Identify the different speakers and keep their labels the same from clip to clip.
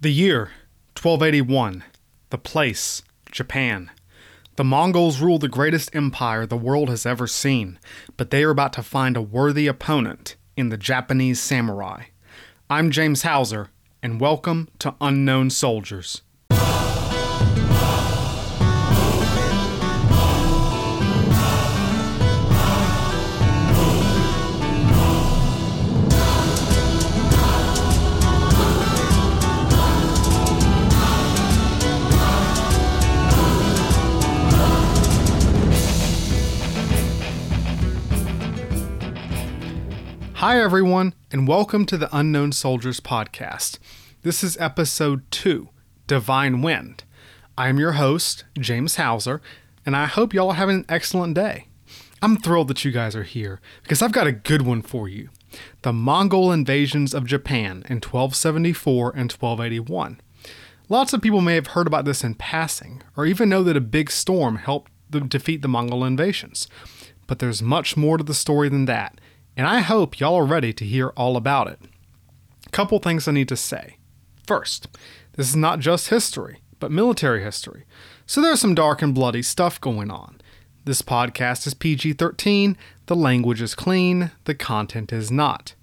Speaker 1: The year 1281. The place Japan. The Mongols rule the greatest empire the world has ever seen, but they are about to find a worthy opponent in the Japanese samurai. I'm James Hauser, and welcome to Unknown Soldiers. Hi, everyone, and welcome to the Unknown Soldiers podcast. This is episode two Divine Wind. I am your host, James Hauser, and I hope y'all are having an excellent day. I'm thrilled that you guys are here because I've got a good one for you the Mongol invasions of Japan in 1274 and 1281. Lots of people may have heard about this in passing, or even know that a big storm helped defeat the Mongol invasions. But there's much more to the story than that and I hope y'all are ready to hear all about it. A Couple things I need to say. First, this is not just history, but military history, so there's some dark and bloody stuff going on. This podcast is PG 13, the language is clean, the content is not.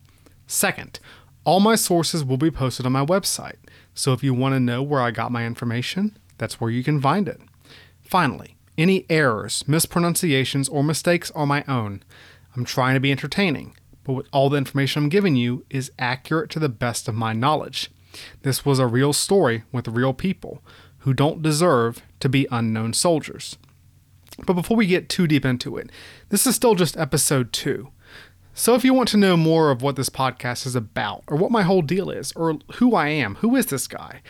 Speaker 1: Second, all my sources will be posted on my website, so if you want to know where I got my information, that's where you can find it. Finally, any errors, mispronunciations, or mistakes are my own. I'm trying to be entertaining, but all the information I'm giving you is accurate to the best of my knowledge. This was a real story with real people who don't deserve to be unknown soldiers. But before we get too deep into it, this is still just episode two. So if you want to know more of what this podcast is about, or what my whole deal is, or who I am, who is this guy,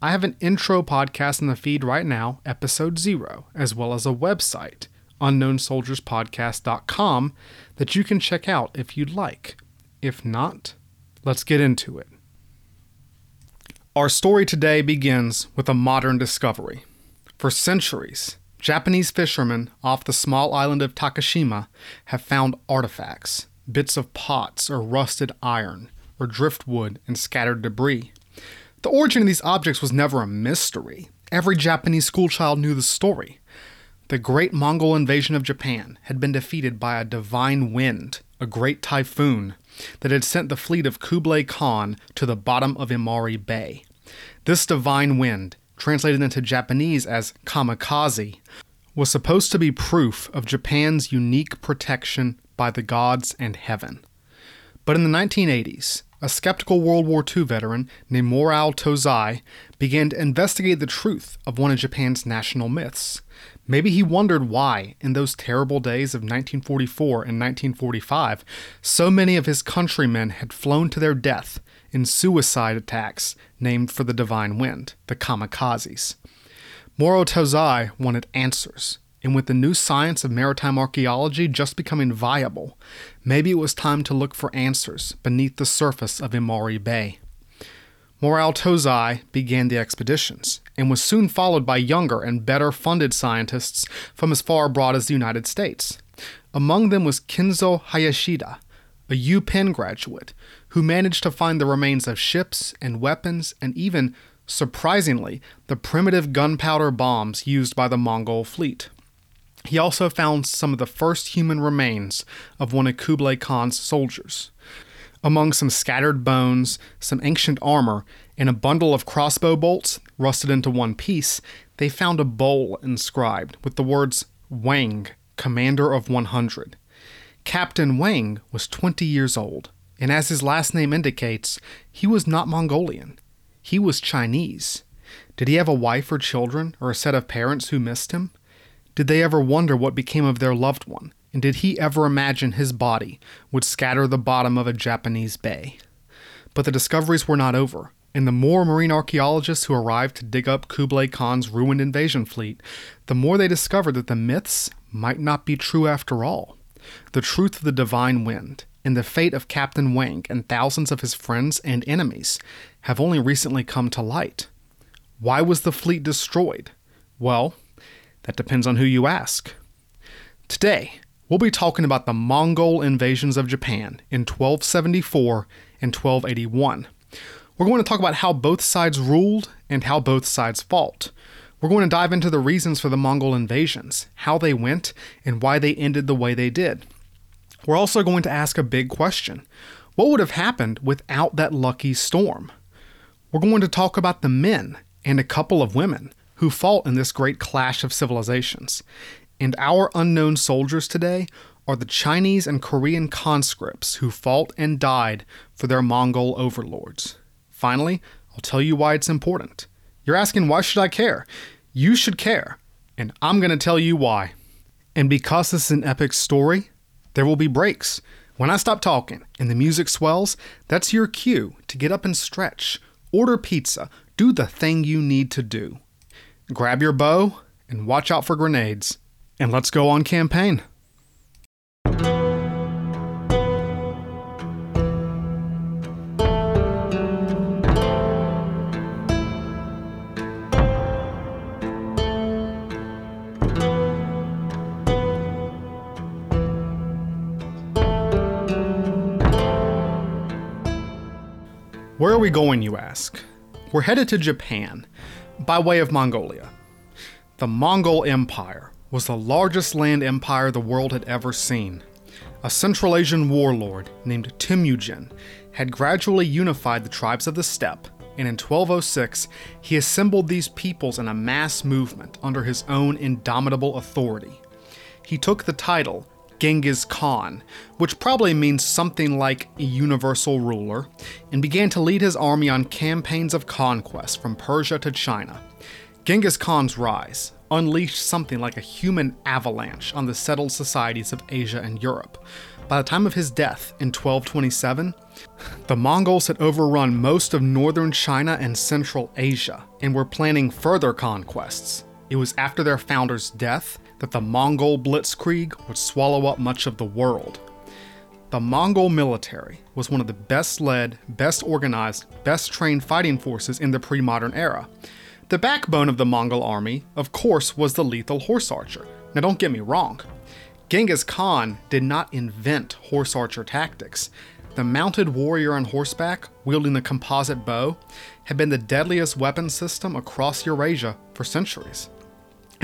Speaker 1: I have an intro podcast in the feed right now, episode zero, as well as a website unknownsoldierspodcast.com that you can check out if you'd like. If not, let's get into it. Our story today begins with a modern discovery. For centuries, Japanese fishermen off the small island of Takashima have found artifacts, bits of pots or rusted iron, or driftwood and scattered debris. The origin of these objects was never a mystery. Every Japanese schoolchild knew the story. The great Mongol invasion of Japan had been defeated by a divine wind, a great typhoon, that had sent the fleet of Kublai Khan to the bottom of Imari Bay. This divine wind, translated into Japanese as kamikaze, was supposed to be proof of Japan's unique protection by the gods and heaven. But in the 1980s, a skeptical World War II veteran named Morao Tozai began to investigate the truth of one of Japan's national myths. Maybe he wondered why, in those terrible days of 1944 and 1945, so many of his countrymen had flown to their death in suicide attacks named for the divine wind, the kamikazes. Moro Tozai wanted answers, and with the new science of maritime archaeology just becoming viable, maybe it was time to look for answers beneath the surface of Imari Bay. Morao Tozai began the expeditions and was soon followed by younger and better funded scientists from as far abroad as the United States. Among them was Kenzo Hayashida, a UPenn graduate who managed to find the remains of ships and weapons and even, surprisingly, the primitive gunpowder bombs used by the Mongol fleet. He also found some of the first human remains of one of Kublai Khan's soldiers. Among some scattered bones, some ancient armor, and a bundle of crossbow bolts rusted into one piece, they found a bowl inscribed with the words Wang, Commander of 100. Captain Wang was 20 years old, and as his last name indicates, he was not Mongolian. He was Chinese. Did he have a wife or children, or a set of parents who missed him? Did they ever wonder what became of their loved one? and did he ever imagine his body would scatter the bottom of a Japanese bay? But the discoveries were not over, and the more marine archaeologists who arrived to dig up Kublai Khan's ruined invasion fleet, the more they discovered that the myths might not be true after all. The truth of the divine wind and the fate of Captain Wang and thousands of his friends and enemies have only recently come to light. Why was the fleet destroyed? Well, that depends on who you ask. Today, We'll be talking about the Mongol invasions of Japan in 1274 and 1281. We're going to talk about how both sides ruled and how both sides fought. We're going to dive into the reasons for the Mongol invasions, how they went, and why they ended the way they did. We're also going to ask a big question What would have happened without that lucky storm? We're going to talk about the men and a couple of women who fought in this great clash of civilizations. And our unknown soldiers today are the Chinese and Korean conscripts who fought and died for their Mongol overlords. Finally, I'll tell you why it's important. You're asking, why should I care? You should care, and I'm going to tell you why. And because this is an epic story, there will be breaks. When I stop talking and the music swells, that's your cue to get up and stretch, order pizza, do the thing you need to do. Grab your bow and watch out for grenades, and let's go on campaign. Where are we going, you ask? We're headed to Japan, by way of Mongolia. The Mongol Empire was the largest land empire the world had ever seen. A Central Asian warlord named Temujin had gradually unified the tribes of the steppe, and in 1206 he assembled these peoples in a mass movement under his own indomitable authority. He took the title Genghis Khan, which probably means something like universal ruler, and began to lead his army on campaigns of conquest from Persia to China. Genghis Khan's rise unleashed something like a human avalanche on the settled societies of Asia and Europe. By the time of his death in 1227, the Mongols had overrun most of northern China and Central Asia and were planning further conquests. It was after their founder's death that the Mongol blitzkrieg would swallow up much of the world. The Mongol military was one of the best led, best organized, best trained fighting forces in the pre modern era. The backbone of the Mongol army, of course, was the lethal horse archer. Now, don't get me wrong. Genghis Khan did not invent horse archer tactics. The mounted warrior on horseback, wielding the composite bow, had been the deadliest weapon system across Eurasia for centuries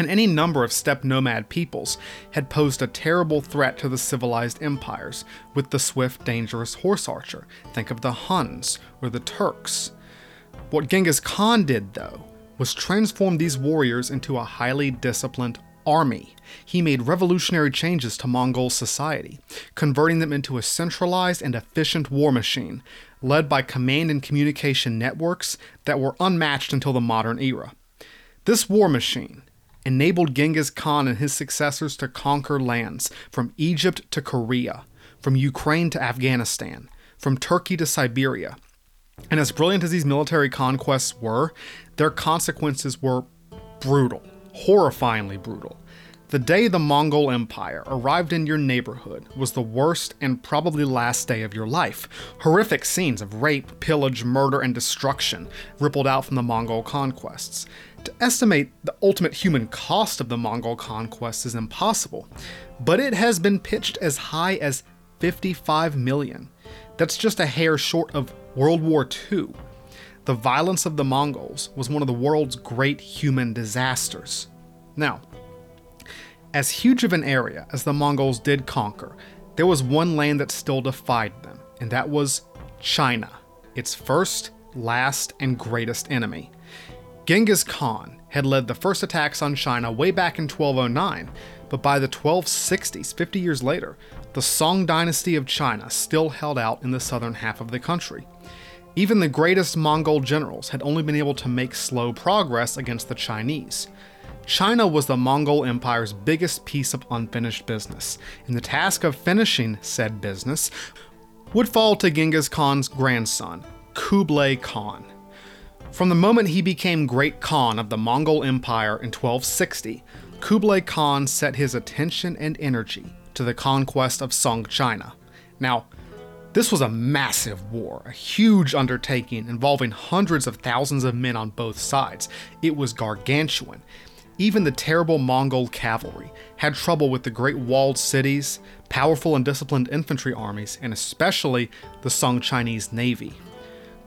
Speaker 1: and any number of steppe nomad peoples had posed a terrible threat to the civilized empires with the swift, dangerous horse archer. Think of the Huns or the Turks. What Genghis Khan did, though, was transform these warriors into a highly disciplined army. He made revolutionary changes to Mongol society, converting them into a centralized and efficient war machine, led by command and communication networks that were unmatched until the modern era. This war machine, enabled Genghis Khan and his successors to conquer lands from Egypt to Korea, from Ukraine to Afghanistan, from Turkey to Siberia. And as brilliant as these military conquests were, their consequences were brutal, horrifyingly brutal. The day the Mongol Empire arrived in your neighborhood was the worst and probably last day of your life. Horrific scenes of rape, pillage, murder, and destruction rippled out from the Mongol conquests. To estimate the ultimate human cost of the Mongol conquest is impossible, but it has been pitched as high as 55 million. That's just a hair short of World War II. The violence of the Mongols was one of the world's great human disasters. Now, as huge of an area as the Mongols did conquer, there was one land that still defied them, and that was China, its first, last, and greatest enemy. Genghis Khan had led the first attacks on China way back in 1209, but by the 1260s, 50 years later, the Song dynasty of China still held out in the southern half of the country. Even the greatest Mongol generals had only been able to make slow progress against the Chinese. China was the Mongol Empire's biggest piece of unfinished business, and the task of finishing said business would fall to Genghis Khan's grandson, Kublai Khan. From the moment he became Great Khan of the Mongol Empire in 1260, Kublai Khan set his attention and energy to the conquest of Song China. Now, this was a massive war, a huge undertaking involving hundreds of thousands of men on both sides. It was gargantuan. Even the terrible Mongol cavalry had trouble with the great walled cities, powerful and disciplined infantry armies, and especially the Song Chinese navy.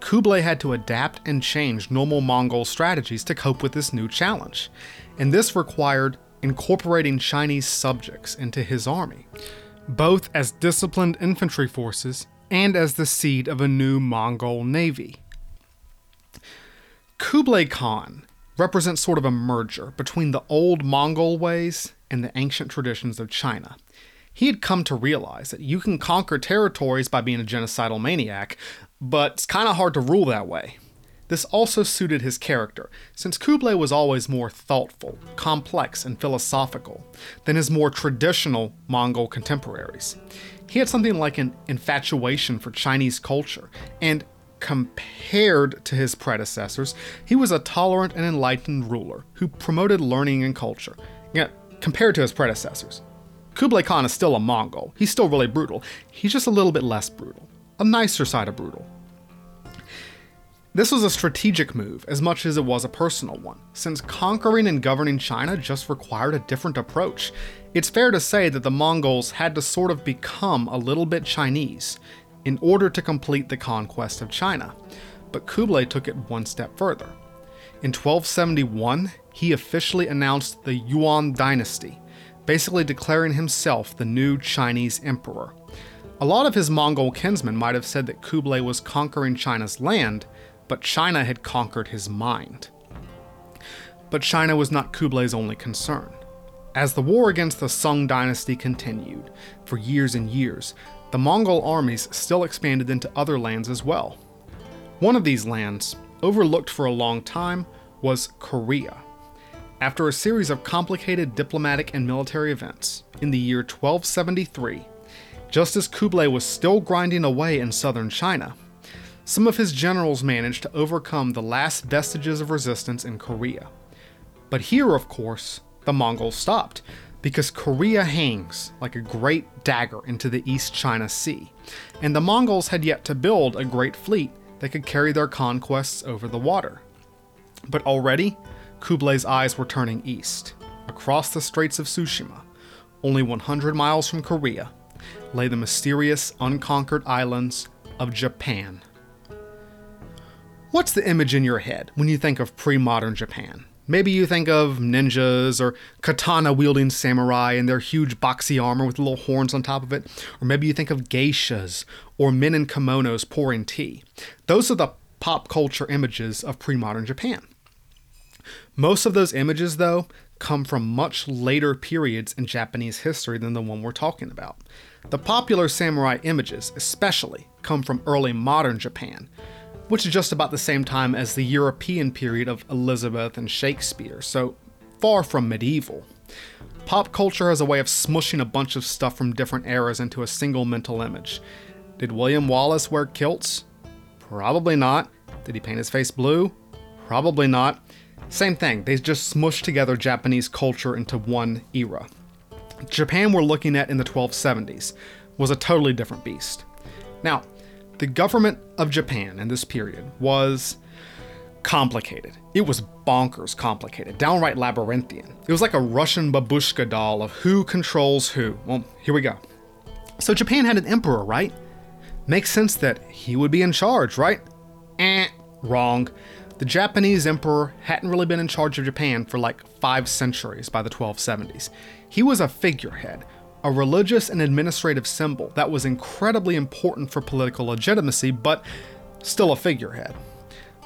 Speaker 1: Kublai had to adapt and change normal Mongol strategies to cope with this new challenge, and this required incorporating Chinese subjects into his army, both as disciplined infantry forces and as the seed of a new Mongol navy. Kublai Khan represents sort of a merger between the old Mongol ways and the ancient traditions of China. He had come to realize that you can conquer territories by being a genocidal maniac, but it's kind of hard to rule that way. This also suited his character, since Kublai was always more thoughtful, complex, and philosophical than his more traditional Mongol contemporaries. He had something like an infatuation for Chinese culture, and compared to his predecessors, he was a tolerant and enlightened ruler who promoted learning and culture. Yeah, compared to his predecessors. Kublai Khan is still a Mongol. He's still really brutal. He's just a little bit less brutal. A nicer side of brutal. This was a strategic move as much as it was a personal one, since conquering and governing China just required a different approach. It's fair to say that the Mongols had to sort of become a little bit Chinese in order to complete the conquest of China, but Kublai took it one step further. In 1271, he officially announced the Yuan dynasty, basically declaring himself the new Chinese emperor. A lot of his Mongol kinsmen might have said that Kublai was conquering China's land, but China had conquered his mind. But China was not Kublai's only concern. As the war against the Sung dynasty continued for years and years, the Mongol armies still expanded into other lands as well. One of these lands, overlooked for a long time, was Korea. After a series of complicated diplomatic and military events, in the year 1273, just as Kublai was still grinding away in southern China, some of his generals managed to overcome the last vestiges of resistance in Korea. But here, of course, the Mongols stopped, because Korea hangs like a great dagger into the East China Sea, and the Mongols had yet to build a great fleet that could carry their conquests over the water. But already, Kublai's eyes were turning east. Across the Straits of Tsushima, only 100 miles from Korea, lay the mysterious, unconquered islands of Japan. What's the image in your head when you think of pre modern Japan? Maybe you think of ninjas or katana wielding samurai and their huge boxy armor with little horns on top of it. Or maybe you think of geishas or men in kimonos pouring tea. Those are the pop culture images of pre modern Japan. Most of those images, though, come from much later periods in Japanese history than the one we're talking about. The popular samurai images, especially, come from early modern Japan, which is just about the same time as the European period of Elizabeth and Shakespeare, so far from medieval. Pop culture has a way of smushing a bunch of stuff from different eras into a single mental image. Did William Wallace wear kilts? Probably not. Did he paint his face blue? Probably not. Same thing, they just smushed together Japanese culture into one era. Japan we're looking at in the 1270s was a totally different beast. Now, the government of Japan in this period was complicated. It was bonkers complicated, downright labyrinthian. It was like a Russian babushka doll of who controls who. Well, here we go. So Japan had an emperor, right? Makes sense that he would be in charge, right? Eh, wrong. The Japanese emperor hadn't really been in charge of Japan for like five centuries by the 1270s. He was a figurehead, a religious and administrative symbol that was incredibly important for political legitimacy, but still a figurehead.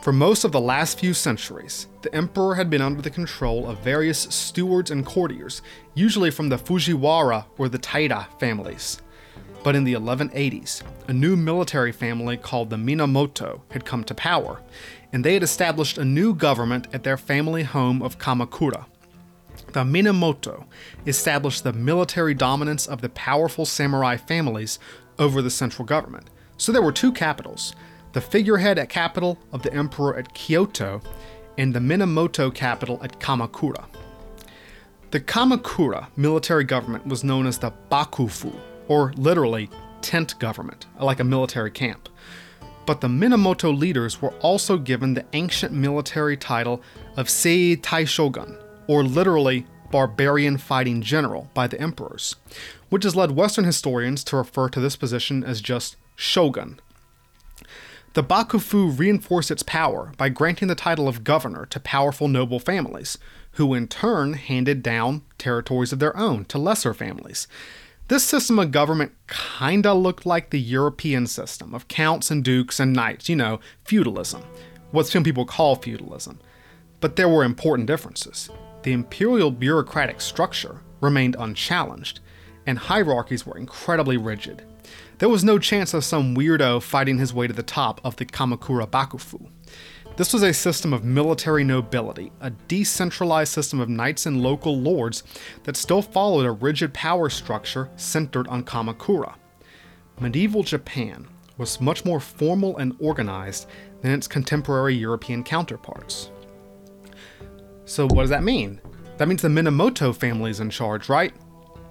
Speaker 1: For most of the last few centuries, the emperor had been under the control of various stewards and courtiers, usually from the Fujiwara or the Taira families. But in the 1180s, a new military family called the Minamoto had come to power, and they had established a new government at their family home of Kamakura. The Minamoto established the military dominance of the powerful samurai families over the central government. So there were two capitals the figurehead at capital of the emperor at Kyoto, and the Minamoto capital at Kamakura. The Kamakura military government was known as the Bakufu, or literally tent government, like a military camp. But the Minamoto leaders were also given the ancient military title of Sei Taishogun, or literally barbarian fighting general, by the emperors, which has led Western historians to refer to this position as just shogun. The Bakufu reinforced its power by granting the title of governor to powerful noble families, who in turn handed down territories of their own to lesser families. This system of government kinda looked like the European system of counts and dukes and knights, you know, feudalism, what some people call feudalism. But there were important differences. The imperial bureaucratic structure remained unchallenged, and hierarchies were incredibly rigid. There was no chance of some weirdo fighting his way to the top of the Kamakura Bakufu. This was a system of military nobility, a decentralized system of knights and local lords that still followed a rigid power structure centered on Kamakura. Medieval Japan was much more formal and organized than its contemporary European counterparts. So, what does that mean? That means the Minamoto family is in charge, right?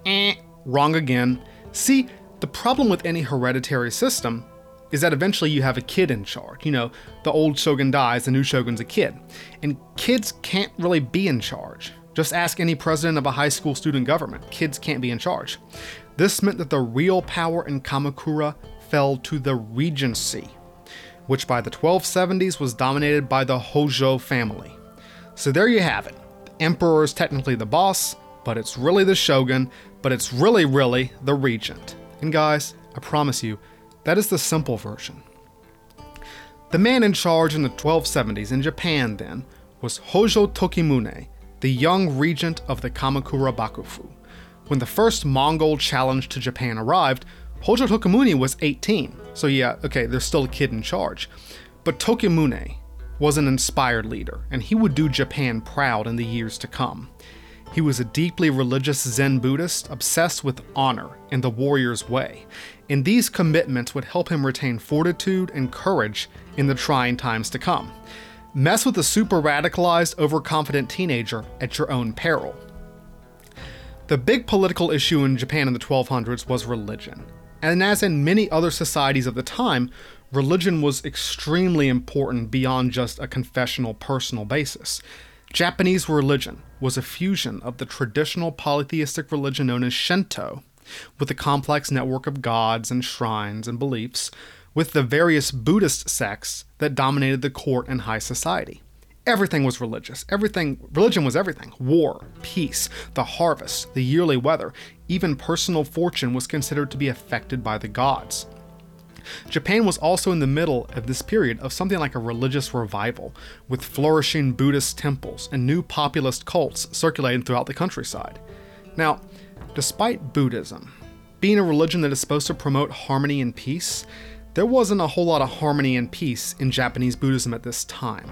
Speaker 1: Eh, wrong again. See, the problem with any hereditary system is that eventually you have a kid in charge. You know, the old shogun dies, the new shogun's a kid. And kids can't really be in charge. Just ask any president of a high school student government. Kids can't be in charge. This meant that the real power in Kamakura fell to the regency, which by the 1270s was dominated by the Hojo family. So there you have it. The emperor is technically the boss, but it's really the shogun, but it's really, really the regent. And guys, I promise you, that is the simple version. The man in charge in the 1270s in Japan then was Hojo Tokimune, the young regent of the Kamakura Bakufu. When the first Mongol challenge to Japan arrived, Hojo Tokimune was 18. So yeah, okay, there's still a kid in charge. But Tokimune was an inspired leader, and he would do Japan proud in the years to come. He was a deeply religious Zen Buddhist obsessed with honor and the warrior's way, and these commitments would help him retain fortitude and courage in the trying times to come. Mess with a super radicalized, overconfident teenager at your own peril. The big political issue in Japan in the 1200s was religion. And as in many other societies of the time, religion was extremely important beyond just a confessional personal basis. Japanese religion was a fusion of the traditional polytheistic religion known as Shinto, with a complex network of gods and shrines and beliefs, with the various Buddhist sects that dominated the court and high society. Everything was religious. Everything religion was everything. War, peace, the harvest, the yearly weather, even personal fortune was considered to be affected by the gods. Japan was also in the middle of this period of something like a religious revival, with flourishing Buddhist temples and new populist cults circulating throughout the countryside. Now, despite Buddhism being a religion that is supposed to promote harmony and peace, there wasn't a whole lot of harmony and peace in Japanese Buddhism at this time.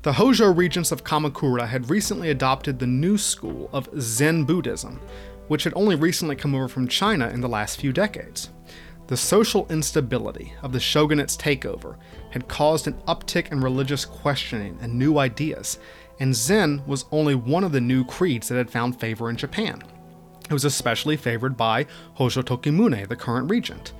Speaker 1: The Hojo regents of Kamakura had recently adopted the new school of Zen Buddhism, which had only recently come over from China in the last few decades. The social instability of the shogunate's takeover had caused an uptick in religious questioning and new ideas, and Zen was only one of the new creeds that had found favor in Japan. It was especially favored by Hojo Tokimune, the current regent.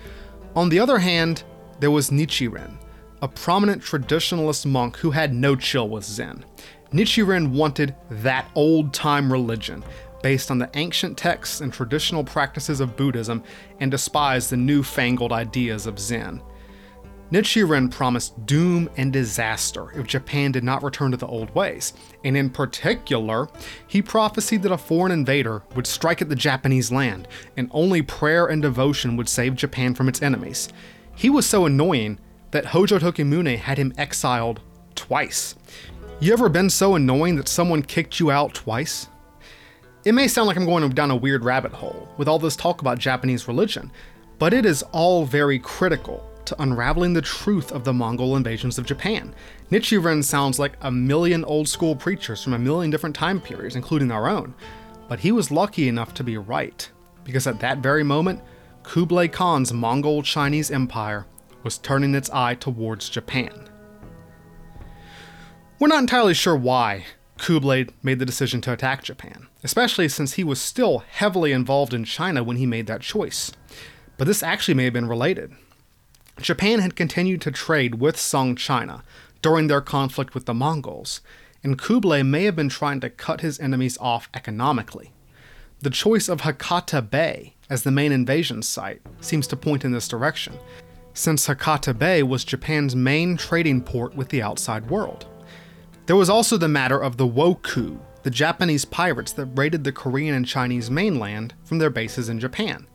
Speaker 1: On the other hand, there was Nichiren, a prominent traditionalist monk who had no chill with Zen. Nichiren wanted that old time religion based on the ancient texts and traditional practices of Buddhism and despised the newfangled ideas of Zen. Nichiren promised doom and disaster if Japan did not return to the old ways, and in particular, he prophesied that a foreign invader would strike at the Japanese land, and only prayer and devotion would save Japan from its enemies. He was so annoying that Hojo Tokimune had him exiled twice. You ever been so annoying that someone kicked you out twice? It may sound like I'm going down a weird rabbit hole with all this talk about Japanese religion, but it is all very critical to unraveling the truth of the Mongol invasions of Japan. Nichiren sounds like a million old school preachers from a million different time periods, including our own, but he was lucky enough to be right, because at that very moment, Kublai Khan's Mongol Chinese Empire was turning its eye towards Japan. We're not entirely sure why Kublai made the decision to attack Japan, especially since he was still heavily involved in China when he made that choice. But this actually may have been related. Japan had continued to trade with Song China during their conflict with the Mongols, and Kublai may have been trying to cut his enemies off economically. The choice of Hakata Bay as the main invasion site seems to point in this direction. since Hakata Bay was Japan's main trading port with the outside world. There was also the matter of the Wokou, the Japanese pirates that raided the Korean and Chinese mainland from their bases in Japan.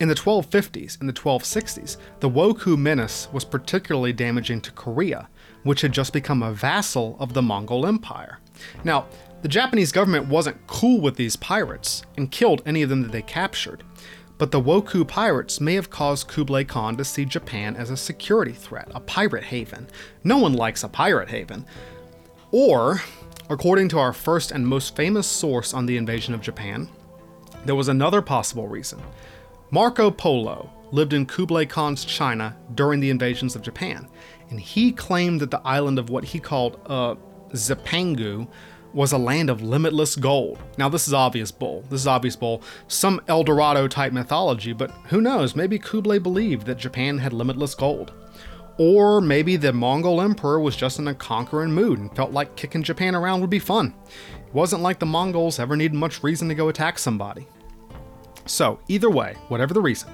Speaker 1: In the 1250s and the 1260s, the Wokou menace was particularly damaging to Korea, which had just become a vassal of the Mongol Empire. Now, the Japanese government wasn't cool with these pirates and killed any of them that they captured, but the Wokou pirates may have caused Kublai Khan to see Japan as a security threat, a pirate haven. No one likes a pirate haven. Or, according to our first and most famous source on the invasion of Japan, there was another possible reason. Marco Polo lived in Kublai Khan's China during the invasions of Japan, and he claimed that the island of what he called uh, Zipangu was a land of limitless gold. Now, this is obvious bull. This is obvious bull. Some El Dorado type mythology, but who knows? Maybe Kublai believed that Japan had limitless gold. Or maybe the Mongol emperor was just in a conquering mood and felt like kicking Japan around would be fun. It wasn't like the Mongols ever needed much reason to go attack somebody. So, either way, whatever the reason,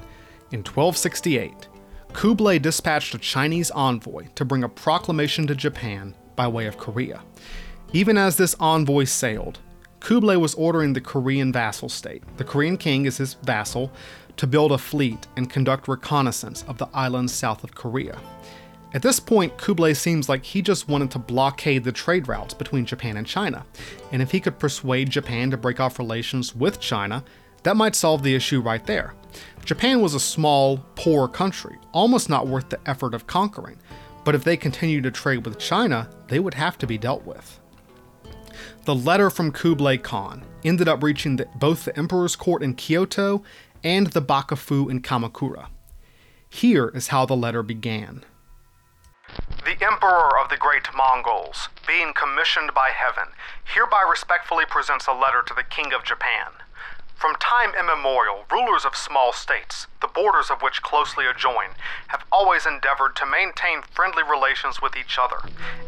Speaker 1: in 1268, Kublai dispatched a Chinese envoy to bring a proclamation to Japan by way of Korea. Even as this envoy sailed, Kublai was ordering the Korean vassal state, the Korean king is his vassal, to build a fleet and conduct reconnaissance of the islands south of Korea. At this point, Kublai seems like he just wanted to blockade the trade routes between Japan and China, and if he could persuade Japan to break off relations with China, that might solve the issue right there. Japan was a small, poor country, almost not worth the effort of conquering, but if they continued to trade with China, they would have to be dealt with. The letter from Kublai Khan ended up reaching the, both the emperor's court in Kyoto and the Bakufu in Kamakura. Here is how the letter began.
Speaker 2: The Emperor of the Great Mongols, being commissioned by heaven, hereby respectfully presents a letter to the King of Japan. From time immemorial, rulers of small states, the borders of which closely adjoin, have always endeavored to maintain friendly relations with each other,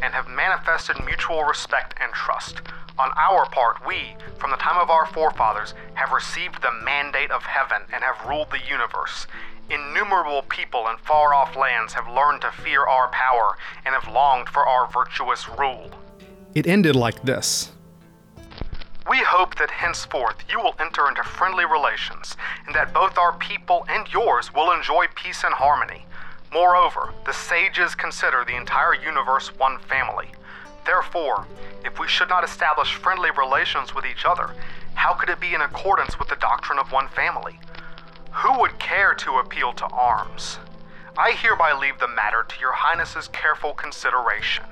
Speaker 2: and have manifested mutual respect and trust. On our part, we, from the time of our forefathers, have received the mandate of heaven and have ruled the universe. Innumerable people in far off lands have learned to fear our power and have longed for our virtuous rule.
Speaker 1: It ended like this
Speaker 2: we hope that henceforth you will enter into friendly relations, and that both our people and yours will enjoy peace and harmony. Moreover, the sages consider the entire universe one family. Therefore, if we should not establish friendly relations with each other, how could it be in accordance with the doctrine of one family? Who would care to appeal to arms? I hereby leave the matter to your Highness's careful consideration.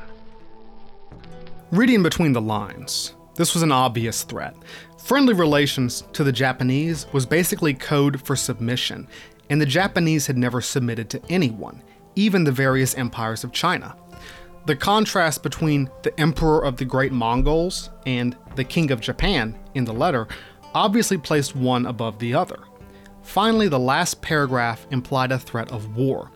Speaker 1: Reading between the lines, this was an obvious threat. Friendly relations to the Japanese was basically code for submission, and the Japanese had never submitted to anyone, even the various empires of China. The contrast between the Emperor of the Great Mongols and the King of Japan in the letter obviously placed one above the other. Finally, the last paragraph implied a threat of war.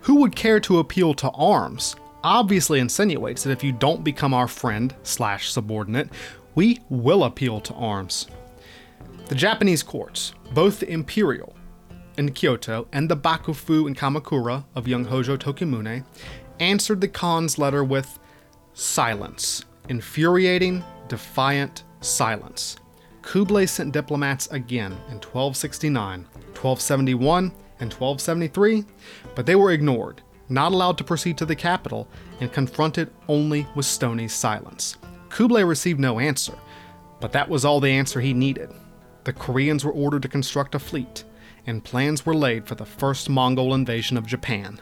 Speaker 1: Who would care to appeal to arms? Obviously insinuates that if you don't become our friend slash subordinate, we will appeal to arms. The Japanese courts, both the imperial in Kyoto and the bakufu in Kamakura of young Hojo Tokimune, answered the Khan's letter with silence, infuriating, defiant silence. Kublai sent diplomats again in 1269, 1271, and 1273, but they were ignored, not allowed to proceed to the capital, and confronted only with stony silence. Kublai received no answer, but that was all the answer he needed. The Koreans were ordered to construct a fleet, and plans were laid for the first Mongol invasion of Japan.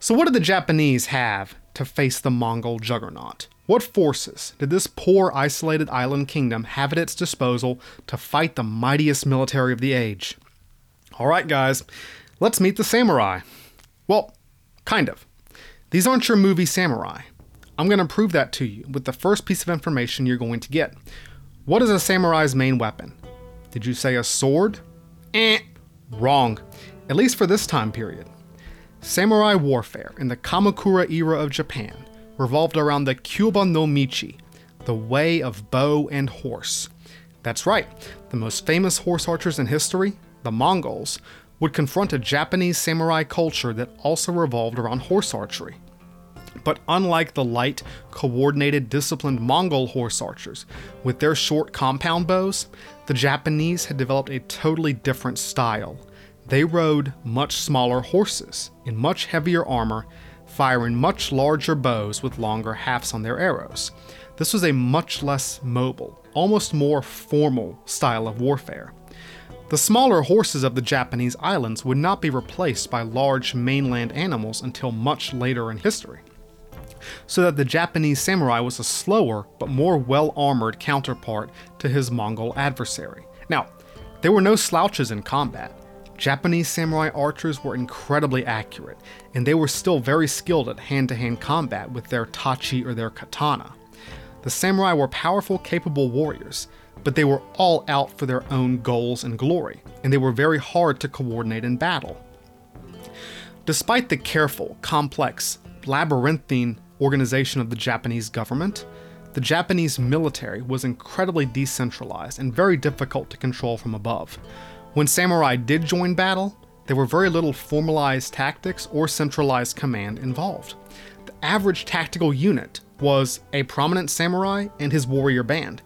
Speaker 1: So, what did the Japanese have to face the Mongol juggernaut? What forces did this poor isolated island kingdom have at its disposal to fight the mightiest military of the age? Alright, guys, let's meet the samurai. Well, kind of. These aren't your movie samurai. I'm going to prove that to you with the first piece of information you're going to get. What is a samurai's main weapon? Did you say a sword? Eh, wrong. At least for this time period. Samurai warfare in the Kamakura era of Japan revolved around the Kyoba no Michi, the way of bow and horse. That's right, the most famous horse archers in history, the Mongols, would confront a Japanese samurai culture that also revolved around horse archery. But unlike the light, coordinated, disciplined Mongol horse archers, with their short compound bows, the Japanese had developed a totally different style. They rode much smaller horses in much heavier armor, firing much larger bows with longer hafts on their arrows. This was a much less mobile, almost more formal style of warfare. The smaller horses of the Japanese islands would not be replaced by large mainland animals until much later in history. So that the Japanese samurai was a slower but more well armored counterpart to his Mongol adversary. Now, there were no slouches in combat. Japanese samurai archers were incredibly accurate, and they were still very skilled at hand to hand combat with their tachi or their katana. The samurai were powerful, capable warriors, but they were all out for their own goals and glory, and they were very hard to coordinate in battle. Despite the careful, complex, labyrinthine organization of the Japanese government, the Japanese military was incredibly decentralized and very difficult to control from above. When samurai did join battle, there were very little formalized tactics or centralized command involved. The average tactical unit was a prominent samurai and his warrior band,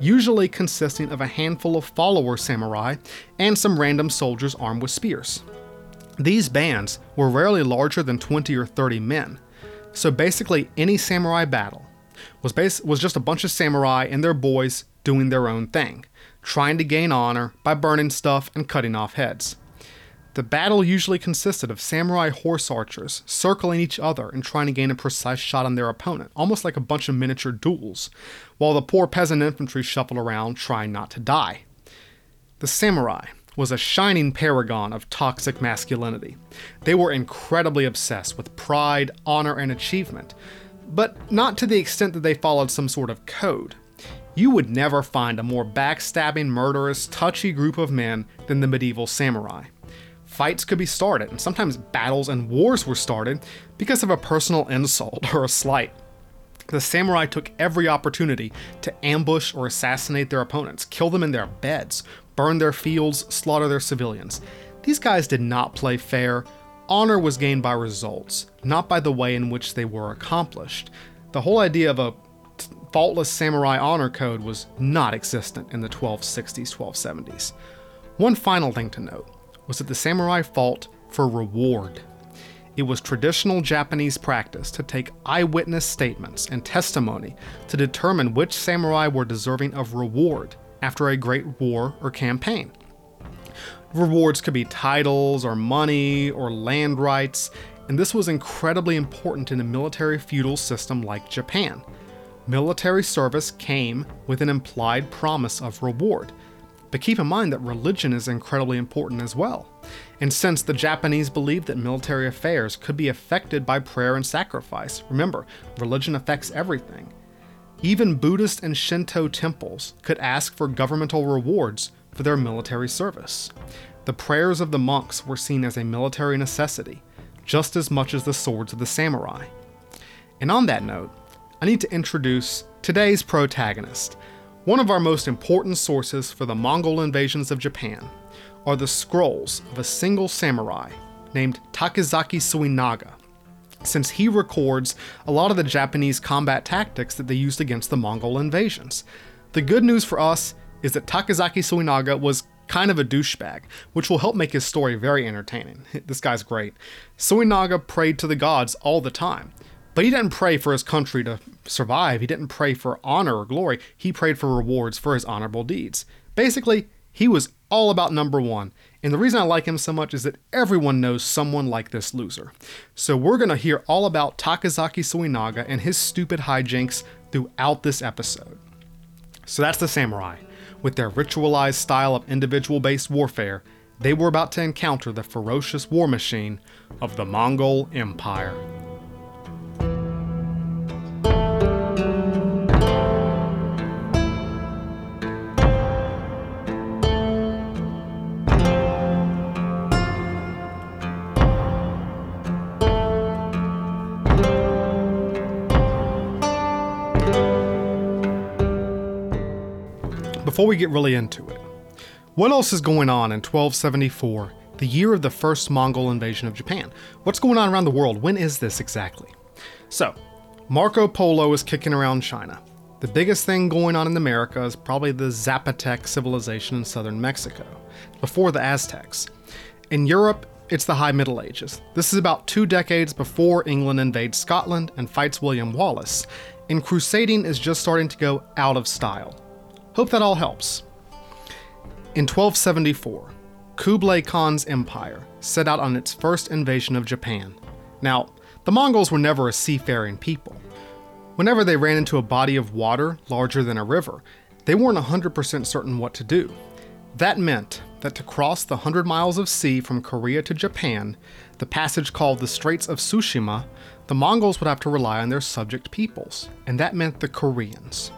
Speaker 1: usually consisting of a handful of follower samurai and some random soldiers armed with spears. These bands were rarely larger than 20 or 30 men, so basically any samurai battle was, was just a bunch of samurai and their boys doing their own thing trying to gain honor by burning stuff and cutting off heads. The battle usually consisted of samurai horse archers circling each other and trying to gain a precise shot on their opponent, almost like a bunch of miniature duels, while the poor peasant infantry shuffled around trying not to die. The samurai was a shining paragon of toxic masculinity. They were incredibly obsessed with pride, honor, and achievement, but not to the extent that they followed some sort of code. You would never find a more backstabbing, murderous, touchy group of men than the medieval samurai. Fights could be started, and sometimes battles and wars were started because of a personal insult or a slight. The samurai took every opportunity to ambush or assassinate their opponents, kill them in their beds, burn their fields, slaughter their civilians. These guys did not play fair. Honor was gained by results, not by the way in which they were accomplished. The whole idea of a faultless samurai honor code was not existent in the 1260s, 1270s. One final thing to note was that the samurai fought for reward. It was traditional Japanese practice to take eyewitness statements and testimony to determine which samurai were deserving of reward after a great war or campaign. Rewards could be titles or money or land rights, and this was incredibly important in a military feudal system like Japan military service came with an implied promise of reward. But keep in mind that religion is incredibly important as well. And since the Japanese believed that military affairs could be affected by prayer and sacrifice, remember, religion affects everything. Even Buddhist and Shinto temples could ask for governmental rewards for their military service. The prayers of the monks were seen as a military necessity, just as much as the swords of the samurai. And on that note, I need to introduce today's protagonist. One of our most important sources for the Mongol invasions of Japan are the scrolls of a single samurai named Takazaki Suinaga, since he records a lot of the Japanese combat tactics that they used against the Mongol invasions. The good news for us is that Takazaki Suinaga was kind of a douchebag, which will help make his story very entertaining. This guy's great. Suinaga prayed to the gods all the time. But he didn't pray for his country to survive. He didn't pray for honor or glory. He prayed for rewards for his honorable deeds. Basically, he was all about number one. And the reason I like him so much is that everyone knows someone like this loser. So we're going to hear all about Takazaki Suinaga and his stupid hijinks throughout this episode. So that's the samurai. With their ritualized style of individual based warfare, they were about to encounter the ferocious war machine of the Mongol Empire. Before we get really into it, what else is going on in 1274 the year of the first Mongol invasion of Japan. What's going on around the world? When is this exactly? So, Marco Polo is kicking around China. The biggest thing going on in America is probably the Zapotec civilization in southern Mexico, before the Aztecs. In Europe, it's the High Middle Ages. This is about two decades before England invades Scotland and fights William Wallace, and crusading is just starting to go out of style. Hope that all helps. In 1274, Kublai Khan's empire set out on its first invasion of Japan. Now, the Mongols were never a seafaring people. Whenever they ran into a body of water larger than a river, they weren't 100% certain what to do. That meant that to cross the 100 miles of sea from Korea to Japan, the passage called the Straits of Tsushima, the Mongols would have to rely on their subject peoples, and that meant the Koreans.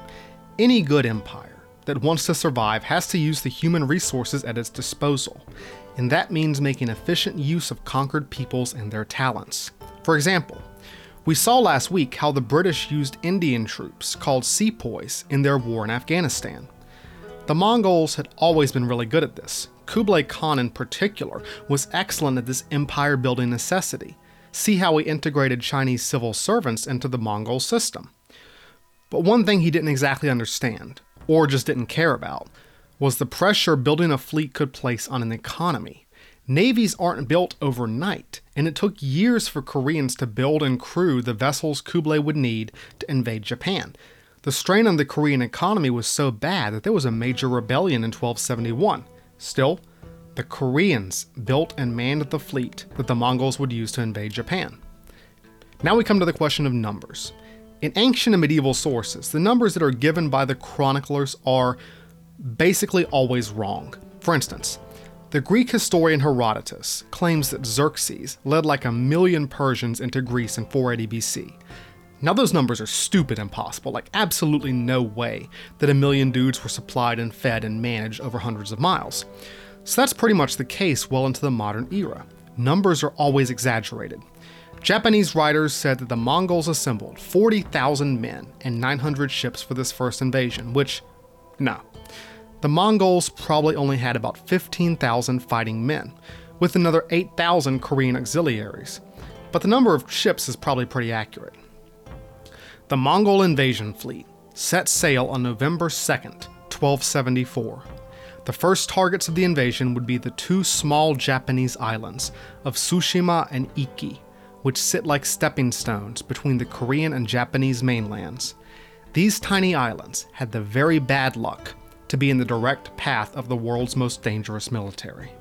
Speaker 1: Any good empire that wants to survive has to use the human resources at its disposal, and that means making efficient use of conquered peoples and their talents. For example, we saw last week how the British used Indian troops called sepoys in their war in Afghanistan. The Mongols had always been really good at this. Kublai Khan, in particular, was excellent at this empire building necessity. See how he integrated Chinese civil servants into the Mongol system. But one thing he didn't exactly understand, or just didn't care about, was the pressure building a fleet could place on an economy. Navies aren't built overnight, and it took years for Koreans to build and crew the vessels Kublai would need to invade Japan. The strain on the Korean economy was so bad that there was a major rebellion in 1271. Still, the Koreans built and manned the fleet that the Mongols would use to invade Japan. Now we come to the question of numbers. In ancient and medieval sources, the numbers that are given by the chroniclers are basically always wrong. For instance, the Greek historian Herodotus claims that Xerxes led like a million Persians into Greece in 480 BC. Now, those numbers are stupid and impossible, like, absolutely no way that a million dudes were supplied and fed and managed over hundreds of miles. So, that's pretty much the case well into the modern era. Numbers are always exaggerated. Japanese writers said that the Mongols assembled 40,000 men and 900 ships for this first invasion, which, no, the Mongols probably only had about 15,000 fighting men, with another 8,000 Korean auxiliaries, but the number of ships is probably pretty accurate. The Mongol invasion fleet set sail on November 2nd, 1274. The first targets of the invasion would be the two small Japanese islands of Tsushima and Iki, which sit like stepping stones between the Korean and Japanese mainlands. These tiny islands had the very bad luck to be in the direct path of the world's most dangerous military.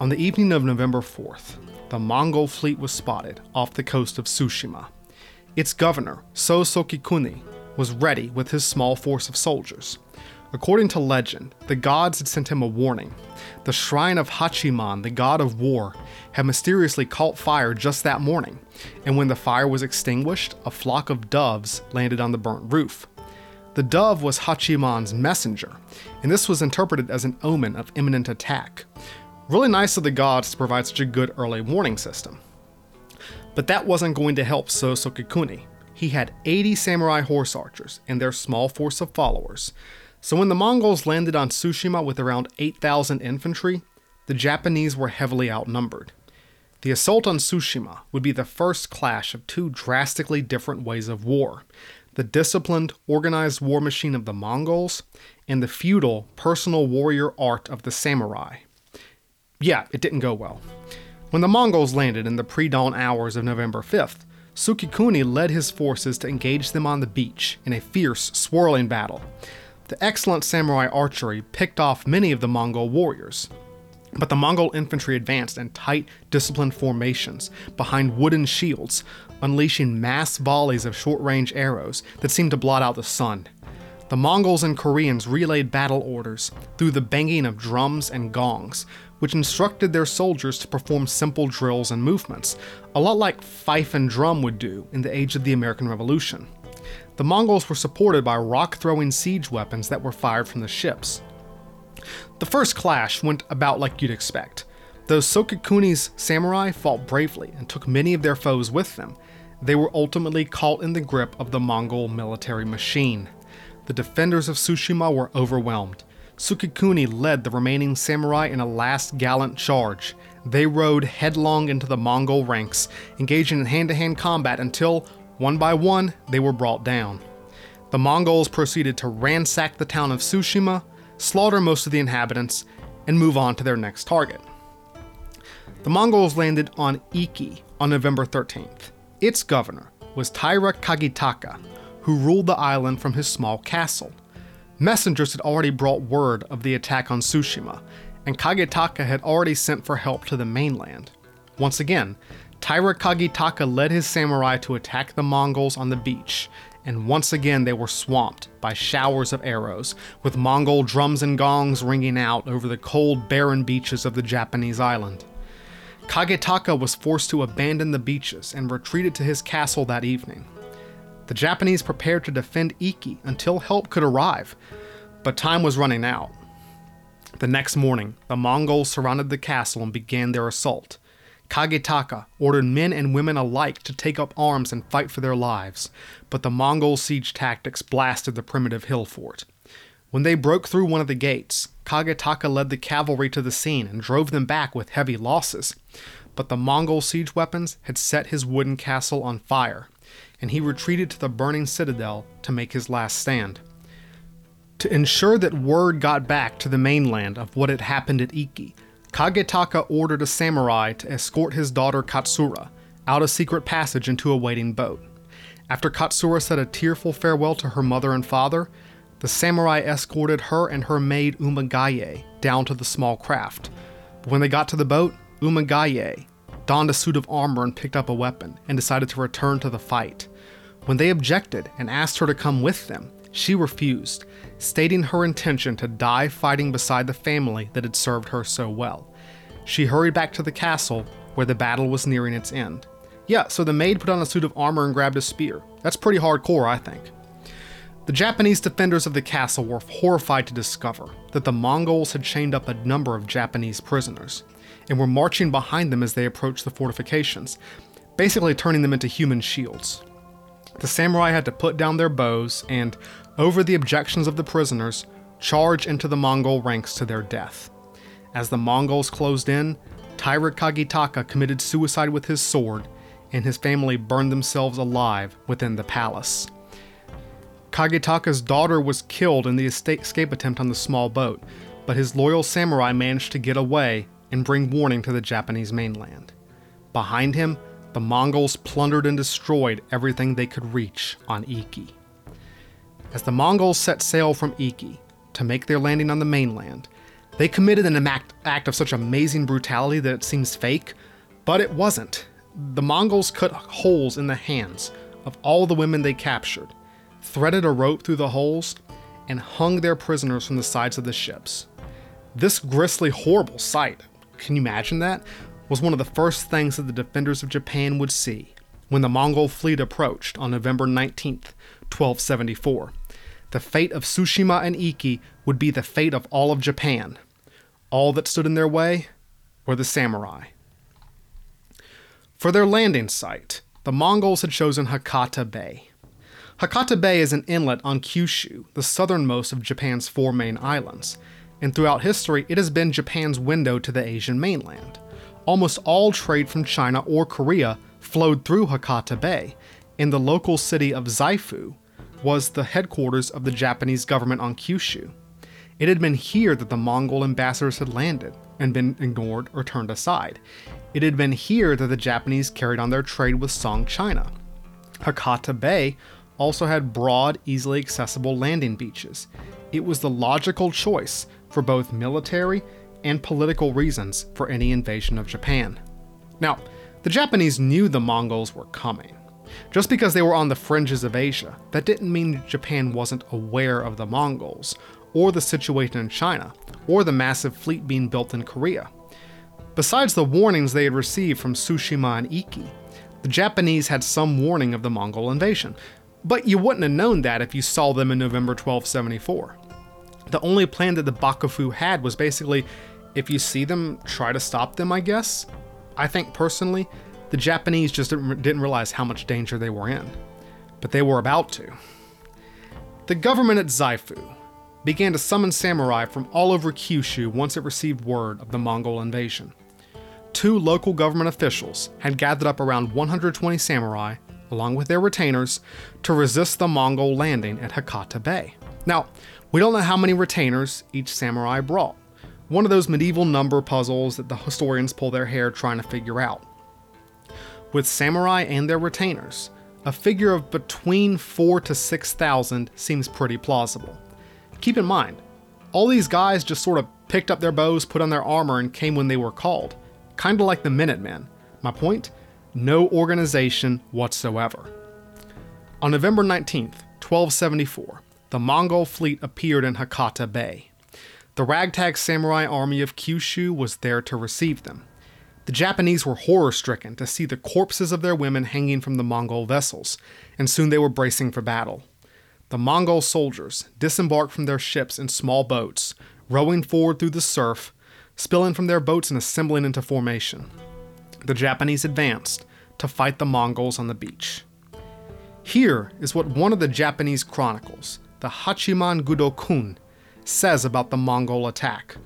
Speaker 1: On the evening of November 4th, the Mongol fleet was spotted off the coast of Tsushima. Its governor, So Sukekuni, was ready with his small force of soldiers. According to legend, the gods had sent him a warning. The shrine of Hachiman, the god of war, had mysteriously caught fire just that morning, and when the fire was extinguished, a flock of doves landed on the burnt roof. The dove was Hachiman's messenger, and this was interpreted as an omen of imminent attack. Really nice of the gods to provide such a good early warning system. But that wasn't going to help So Sukekuni. He had 80 samurai horse archers and their small force of followers. So when the Mongols landed on Tsushima with around 8,000 infantry, the Japanese were heavily outnumbered. The assault on Tsushima would be the first clash of two drastically different ways of war the disciplined, organized war machine of the Mongols, and the feudal, personal warrior art of the samurai. Yeah, it didn't go well. When the Mongols landed in the pre dawn hours of November 5th, Sukekuni led his forces to engage them on the beach in a fierce, swirling battle. The excellent samurai archery picked off many of the Mongol warriors, but the Mongol infantry advanced in tight, disciplined formations behind wooden shields, unleashing mass volleys of short range arrows that seemed to blot out the sun. The Mongols and Koreans relayed battle orders through the banging of drums and gongs, which instructed their soldiers to perform simple drills and movements, a lot like fife and drum would do in the age of the American Revolution. The Mongols were supported by rock throwing siege weapons that were fired from the ships. The first clash went about like you'd expect. Though Sukekuni's samurai fought bravely and took many of their foes with them, they were ultimately caught in the grip of the Mongol military machine. The defenders of Tsushima were overwhelmed. Sukekuni led the remaining samurai in a last gallant charge. They rode headlong into the Mongol ranks, engaging in hand to hand combat until, one by one, they were brought down. The Mongols proceeded to ransack the town of Tsushima, slaughter most of the inhabitants, and move on to their next target. The Mongols landed on Iki on November 13th. Its governor was Taira Kagetaka, who ruled the island from his small castle. Messengers had already brought word of the attack on Tsushima, and Kagetaka had already sent for help to the mainland. Once again, Taira Kagetaka led his samurai to attack the Mongols on the beach, and once again they were swamped by showers of arrows, with Mongol drums and gongs ringing out over the cold, barren beaches of the Japanese island. Kagetaka was forced to abandon the beaches and retreated to his castle that evening. The Japanese prepared to defend Iki until help could arrive, but time was running out. The next morning, the Mongols surrounded the castle and began their assault. Kagetaka ordered men and women alike to take up arms and fight for their lives, but the Mongol siege tactics blasted the primitive hill fort. When they broke through one of the gates, Kagetaka led the cavalry to the scene and drove them back with heavy losses. But the Mongol siege weapons had set his wooden castle on fire, and he retreated to the burning citadel to make his last stand. To ensure that word got back to the mainland of what had happened at Iki, Kagetaka ordered a samurai to escort his daughter Katsura out a secret passage into a waiting boat. After Katsura said a tearful farewell to her mother and father, the samurai escorted her and her maid Umagaye down to the small craft. But when they got to the boat, Umagaye donned a suit of armor and picked up a weapon, and decided to return to the fight. When they objected and asked her to come with them, she refused, stating her intention to die fighting beside the family that had served her so well. She hurried back to the castle, where the battle was nearing its end. Yeah, so the maid put on a suit of armor and grabbed a spear. That's pretty hardcore, I think. The Japanese defenders of the castle were horrified to discover that the Mongols had chained up a number of Japanese prisoners and were marching behind them as they approached the fortifications, basically turning them into human shields. The samurai had to put down their bows and, over the objections of the prisoners, charge into the Mongol ranks to their death. As the Mongols closed in, Taira Kagetaka committed suicide with his sword, and his family burned themselves alive within the palace. Kagetaka's daughter was killed in the escape attempt on the small boat, but his loyal samurai managed to get away and bring warning to the Japanese mainland. Behind him, the Mongols plundered and destroyed everything they could reach on Iki. As the Mongols set sail from Iki to make their landing on the mainland, they committed an act, of such amazing brutality that it seems fake, but it wasn't. The Mongols cut holes in the hands of all the women they captured, threaded a rope through the holes, and hung their prisoners from the sides of the ships. This grisly, horrible sight can you imagine that? Was one of the first things that the defenders of Japan would see when the Mongol fleet approached on November 19th, 1274. The fate of Tsushima and Iki would be the fate of all of Japan. All that stood in their way were the samurai. For their landing site, the Mongols had chosen Hakata Bay. Hakata Bay is an inlet on Kyushu, the southernmost of Japan's four main islands and throughout history, it has been Japan's window to the Asian mainland. Almost all trade from China or Korea flowed through Hakata Bay, and the local city of Zaifu was the headquarters of the Japanese government on Kyushu. It had been here that the Mongol ambassadors had landed and been ignored or turned aside. It had been here that the Japanese carried on their trade with Song China. Hakata Bay also had broad, easily accessible landing beaches. It was the logical choice for both military and political reasons for any invasion of Japan. Now, the Japanese knew the Mongols were coming. Just because they were on the fringes of Asia, that didn't mean Japan wasn't aware of the Mongols, or the situation in China, or the massive fleet being built in Korea. Besides the warnings they had received from Tsushima and Iki, the Japanese had some warning of the Mongol invasion, but you wouldn't have known that if you saw them in November 1274 the only plan that the Bakufu had was basically if you see them, try to stop them, I guess. I think personally, the Japanese just didn't realize how much danger they were in. But they were about to. The government at Zaifu began to summon samurai from all over Kyushu once it received word of the Mongol invasion. Two local government officials had gathered up around 120 samurai, along with their retainers, to resist the Mongol landing at Hakata Bay. Now, we don't know how many retainers each samurai brought. One of those medieval number puzzles that the historians pull their hair trying to figure out. With samurai and their retainers, a figure of between 4 to 6,000 seems pretty plausible. Keep in mind, all these guys just sort of picked up their bows, put on their armor, and came when they were called. Kinda like the Minutemen. My point? No organization whatsoever. On November 19th, 1274, the Mongol fleet appeared in Hakata Bay. The ragtag samurai army of Kyushu was there to receive them. The Japanese were horror stricken to see the corpses of their women hanging from the Mongol vessels, and soon they were bracing for battle. The Mongol soldiers disembarked from their ships in small boats, rowing forward through the surf, spilling from their boats and assembling into formation. The Japanese advanced to fight the Mongols on the beach. Here is what one of the Japanese chronicles, the Hachiman Gudokun, says about the Mongol attack.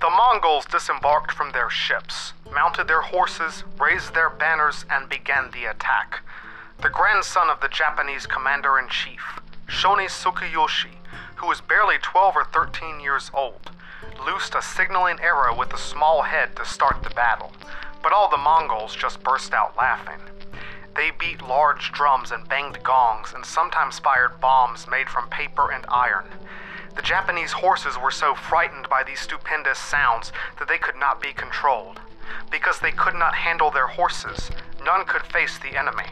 Speaker 2: The Mongols disembarked from their ships, mounted their horses, raised their banners, and began the attack. The grandson of the Japanese commander in chief, Shoni Tsukuyoshi, who was barely 12 or 13 years old, loosed a signaling arrow with a small head to start the battle, but all the Mongols just burst out laughing. They beat large drums and banged gongs and sometimes fired bombs made from paper and iron. The Japanese horses were so frightened by these stupendous sounds that they could not be controlled. Because they could not handle their horses, none could face the enemy.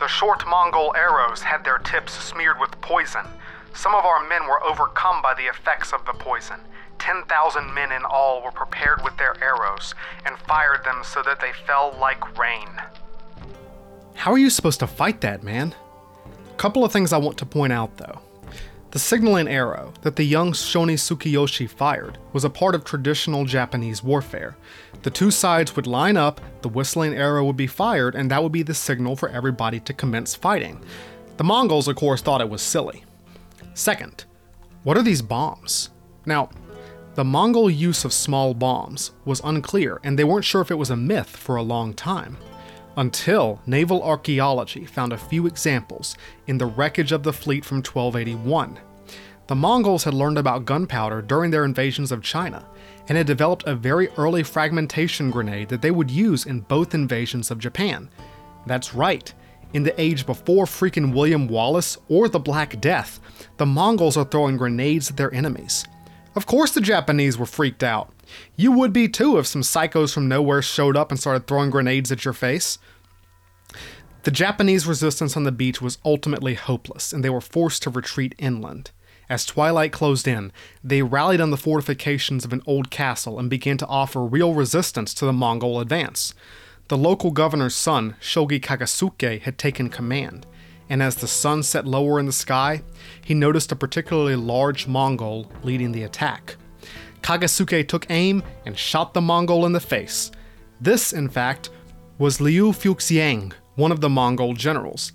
Speaker 2: The short Mongol arrows had their tips smeared with poison. Some of our men were overcome by the effects of the poison. 10,000 men in all were prepared with their arrows and fired them so that they fell like rain.
Speaker 1: How are you supposed to fight that, man? A couple of things I want to point out though. The signaling arrow that the young Shoni Tsukuyoshi fired was a part of traditional Japanese warfare. The two sides would line up, the whistling arrow would be fired, and that would be the signal for everybody to commence fighting. The Mongols, of course, thought it was silly. Second, what are these bombs? Now, the Mongol use of small bombs was unclear, and they weren't sure if it was a myth for a long time until naval archaeology found a few examples in the wreckage of the fleet from 1281. The Mongols had learned about gunpowder during their invasions of China and had developed a very early fragmentation grenade that they would use in both invasions of Japan. That's right, in the age before freaking William Wallace or the Black Death, the Mongols are throwing grenades at their enemies. Of course, the Japanese were freaked out. You would be too if some psychos from nowhere showed up and started throwing grenades at your face. The Japanese resistance on the beach was ultimately hopeless, and they were forced to retreat inland. As twilight closed in, they rallied on the fortifications of an old castle and began to offer real resistance to the Mongol advance. The local governor's son, Shoni Kagesuke, had taken command, and as the sun set lower in the sky, he noticed a particularly large Mongol leading the attack. Kagesuke took aim and shot the Mongol in the face. This, in fact, was Liu Fuxiang, one of the Mongol generals.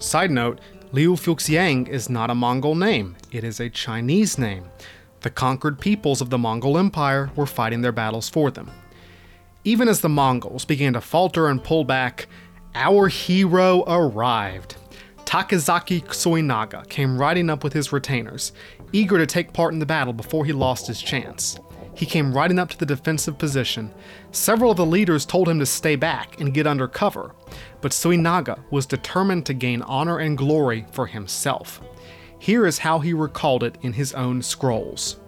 Speaker 1: Side note, Liu Fuxiang is not a Mongol name, it is a Chinese name. The conquered peoples of the Mongol Empire were fighting their battles for them. Even as the Mongols began to falter and pull back, our hero arrived. Takezaki Suenaga came riding up with his retainers, eager to take part in the battle before he lost his chance. He came riding up to the defensive position. Several of the leaders told him to stay back and get under cover, but Suenaga was determined to gain honor and glory for himself. Here is how he recalled it in his own scrolls.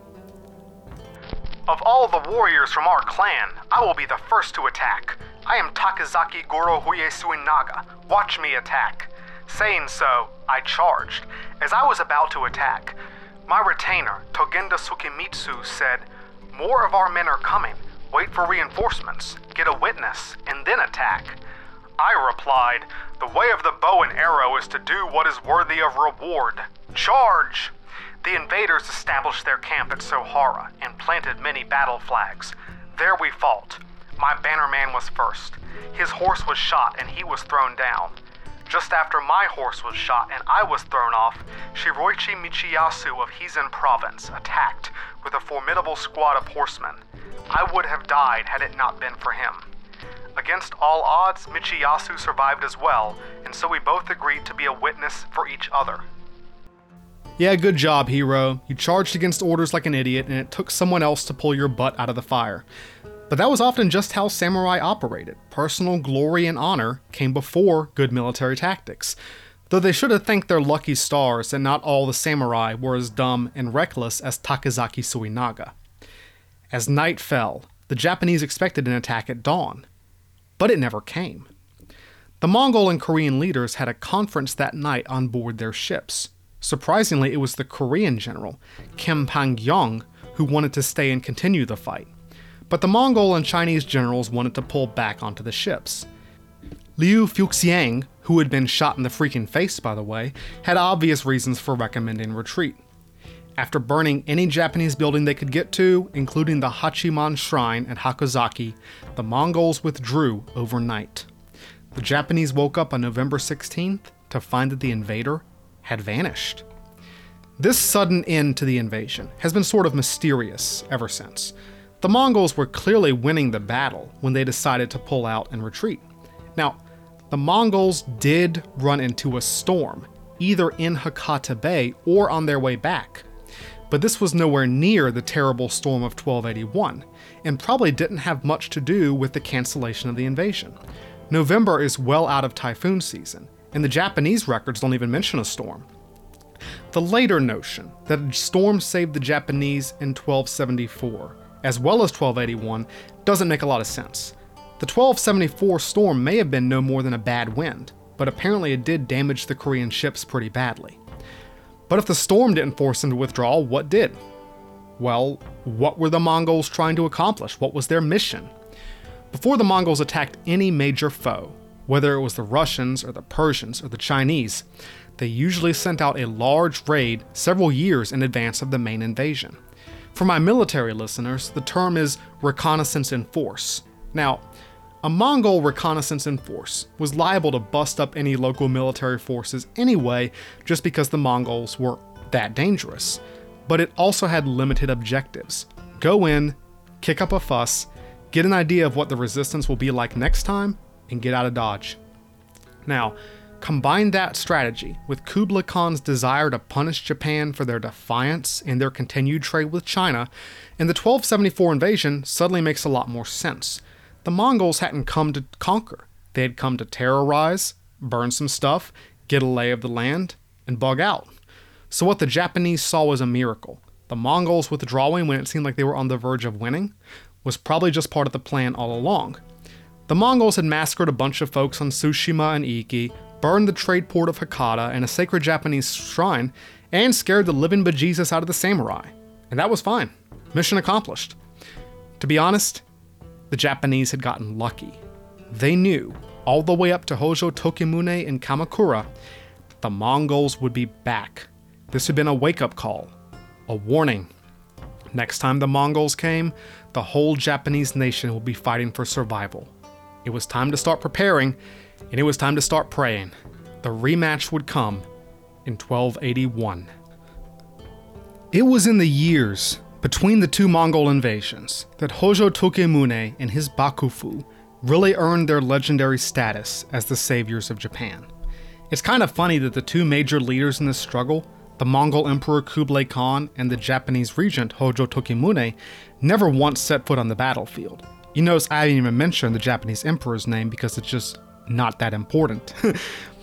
Speaker 2: Of all the warriors from our clan, I will be the first to attack. I am Takezaki Gorohuye Suenaga. Watch me attack. Saying so, I charged. As I was about to attack, my retainer, Togenda Sukemitsu, said, More of our men are coming. Wait for reinforcements, get a witness, and then attack. I replied, The way of the bow and arrow is to do what is worthy of reward. Charge! The invaders established their camp at Sohara and planted many battle flags. There we fought. My bannerman was first. His horse was shot and he was thrown down. Just after my horse was shot and I was thrown off, Shiraishi Michiyasu of Hizen Province attacked with a formidable squad of horsemen. I would have died had it not been for him. Against all odds, Michiyasu survived as well, and so we both agreed to be a witness for each other.
Speaker 1: Yeah, good job, hero. You charged against orders like an idiot, and it took someone else to pull your butt out of the fire. But that was often just how samurai operated. Personal glory and honor came before good military tactics. Though they should have thanked their lucky stars that not all the samurai were as dumb and reckless as Takezaki Suenaga. As night fell, the Japanese expected an attack at dawn, but it never came. The Mongol and Korean leaders had a conference that night on board their ships. Surprisingly, it was the Korean general, Kim Pang-yong, who wanted to stay and continue the fight. But the Mongol and Chinese generals wanted to pull back onto the ships. Liu Fuxiang, who had been shot in the freaking face, by the way, had obvious reasons for recommending retreat. After burning any Japanese building they could get to, including the Hachiman Shrine at Hakozaki, the Mongols withdrew overnight. The Japanese woke up on November 16th to find that the invader had vanished. This sudden end to the invasion has been sort of mysterious ever since. The Mongols were clearly winning the battle when they decided to pull out and retreat. Now, the Mongols did run into a storm, either in Hakata Bay or on their way back. But this was nowhere near the terrible storm of 1281, and probably didn't have much to do with the cancellation of the invasion. November is well out of typhoon season, and the Japanese records don't even mention a storm. The later notion that a storm saved the Japanese in 1274, as well as 1281, doesn't make a lot of sense. The 1274 storm may have been no more than a bad wind, but apparently it did damage the Korean ships pretty badly. But if the storm didn't force them to withdraw, what did? Well, what were the Mongols trying to accomplish? What was their mission? Before the Mongols attacked any major foe, whether it was the Russians or the Persians or the Chinese, they usually sent out a large raid several years in advance of the main invasion. For my military listeners, the term is reconnaissance in force. Now, a Mongol reconnaissance in force was liable to bust up any local military forces anyway, just because the Mongols were that dangerous. But it also had limited objectives go in, kick up a fuss, get an idea of what the resistance will be like next time, and get out of Dodge. Now, combine that strategy with Kublai Khan's desire to punish Japan for their defiance and their continued trade with China, and the 1274 invasion suddenly makes a lot more sense. The Mongols hadn't come to conquer, they had come to terrorize, burn some stuff, get a lay of the land, and bug out. So, what the Japanese saw was a miracle. The Mongols withdrawing when it seemed like they were on the verge of winning was probably just part of the plan all along. The Mongols had massacred a bunch of folks on Tsushima and Iki, burned the trade port of Hakata and a sacred Japanese shrine, and scared the living bejesus out of the samurai. And that was fine. Mission accomplished. To be honest, the Japanese had gotten lucky. They knew, all the way up to Hojo Tokimune in Kamakura, the Mongols would be back. This had been a wake up call, a warning. Next time the Mongols came, the whole Japanese nation would be fighting for survival. It was time to start preparing, and it was time to start praying. The rematch would come in 1281. It was in the years between the two Mongol invasions that Hojo Tokimune and his Bakufu really earned their legendary status as the saviors of Japan. It's kind of funny that the two major leaders in this struggle, the Mongol Emperor Kublai Khan and the Japanese regent Hojo Tokimune, never once set foot on the battlefield. You notice I didn't even mention the Japanese emperor's name because it's just not that important.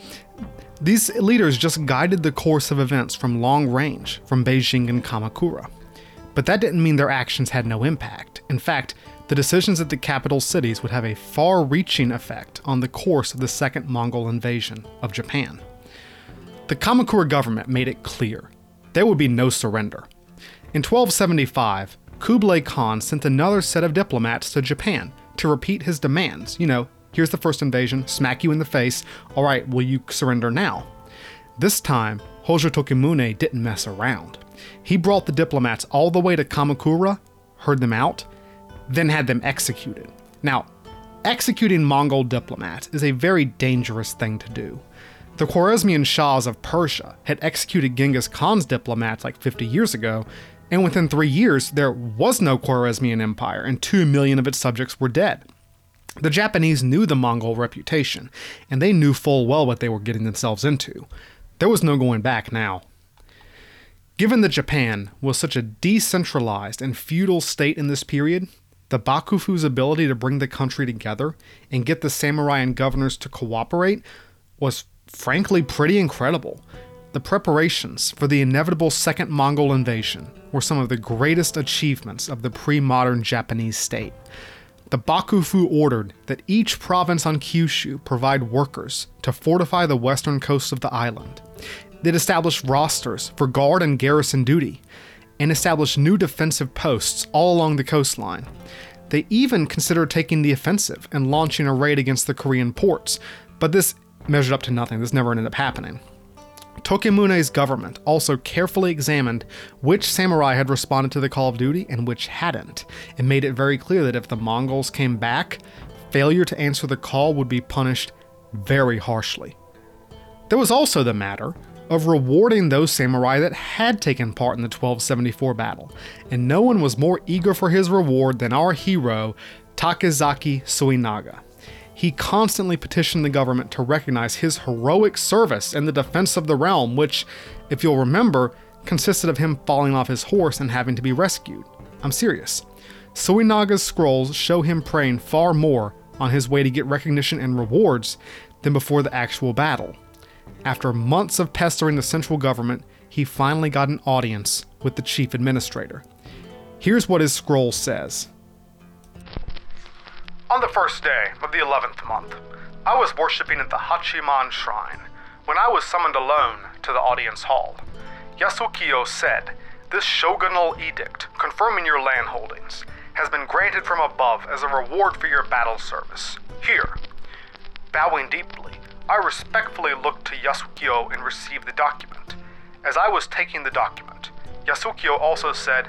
Speaker 1: These leaders just guided the course of events from long range, from Beijing and Kamakura. But that didn't mean their actions had no impact. In fact, the decisions at the capital cities would have a far reaching effect on the course of the Second Mongol invasion of Japan. The Kamakura government made it clear there would be no surrender. In 1275, Kublai Khan sent another set of diplomats to Japan to repeat his demands. You know, here's the first invasion, smack you in the face. All right, will you surrender now? This time, Hojo Tokimune didn't mess around. He brought the diplomats all the way to Kamakura, heard them out, then had them executed. Now, executing Mongol diplomats is a very dangerous thing to do. The Khwarezmian Shahs of Persia had executed Genghis Khan's diplomats like 50 years ago, and within three years, there was no Khwarezmian Empire, and two million of its subjects were dead. The Japanese knew the Mongol reputation, and they knew full well what they were getting themselves into. There was no going back now. Given that Japan was such a decentralized and feudal state in this period, the Bakufu's ability to bring the country together and get the samurai and governors to cooperate was frankly pretty incredible. The preparations for the inevitable second Mongol invasion were some of the greatest achievements of the pre modern Japanese state. The Bakufu ordered that each province on Kyushu provide workers to fortify the western coast of the island. They'd established rosters for guard and garrison duty, and established new defensive posts all along the coastline. They even considered taking the offensive and launching a raid against the Korean ports, but this measured up to nothing. This never ended up happening. Tokimune's government also carefully examined which samurai had responded to the call of duty and which hadn't, and made it very clear that if the Mongols came back, failure to answer the call would be punished very harshly. There was also the matter of rewarding those samurai that had taken part in the 1274 battle, and no one was more eager for his reward than our hero, Takezaki Suenaga he constantly petitioned the government to recognize his heroic service in the defense of the realm, which, if you'll remember, consisted of him falling off his horse and having to be rescued. I'm serious. Suenaga's scrolls show him praying far more on his way to get recognition and rewards than before the actual battle. After months of pestering the central government, he finally got an audience with the chief administrator. Here's what his scroll says
Speaker 2: on the first day of the eleventh month, I was worshipping at the Hachiman Shrine when I was summoned alone to the audience hall. Yasukyo said, This shogunal edict confirming your land holdings has been granted from above as a reward for your battle service. Here. Bowing deeply, I respectfully looked to Yasukyo and received the document. As I was taking the document, Yasukyo also said,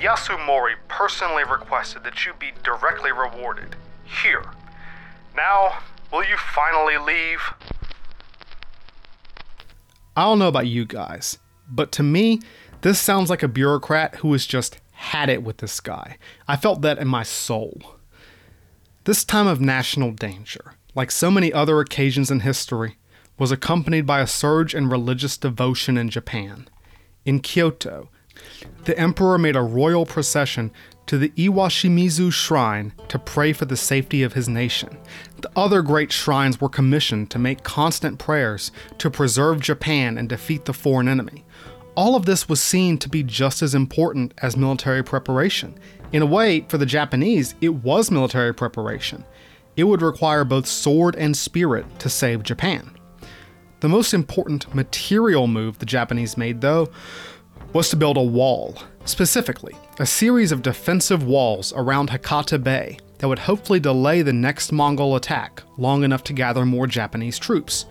Speaker 2: Yasumori personally requested that you be directly rewarded. Here. Now, will you finally leave?
Speaker 1: I don't know about you guys, but to me, this sounds like a bureaucrat who has just had it with this guy. I felt that in my soul. This time of national danger, like so many other occasions in history, was accompanied by a surge in religious devotion in Japan. In Kyoto, the emperor made a royal procession to the Iwashimizu shrine to pray for the safety of his nation. The other great shrines were commissioned to make constant prayers to preserve Japan and defeat the foreign enemy. All of this was seen to be just as important as military preparation. In a way, for the Japanese, it was military preparation. It would require both sword and spirit to save Japan. The most important material move the Japanese made, though, was to build a wall, specifically, a series of defensive walls around Hakata Bay that would hopefully delay the next Mongol attack long enough to gather more Japanese troops.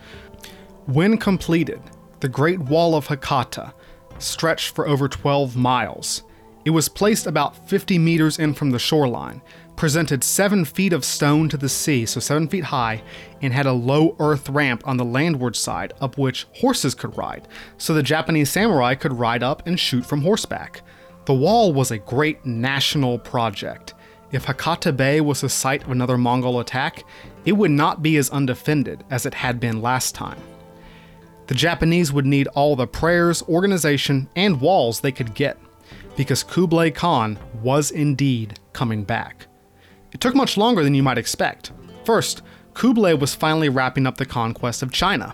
Speaker 1: When completed, the Great Wall of Hakata stretched for over 12 miles. It was placed about 50 meters in from the shoreline, presented 7 feet of stone to the sea, so 7 feet high, and had a low earth ramp on the landward side up which horses could ride, so the Japanese samurai could ride up and shoot from horseback. The wall was a great national project. If Hakata Bay was the site of another Mongol attack, it would not be as undefended as it had been last time. The Japanese would need all the prayers, organization, and walls they could get, because Kublai Khan was indeed coming back. It took much longer than you might expect. First, Kublai was finally wrapping up the conquest of China.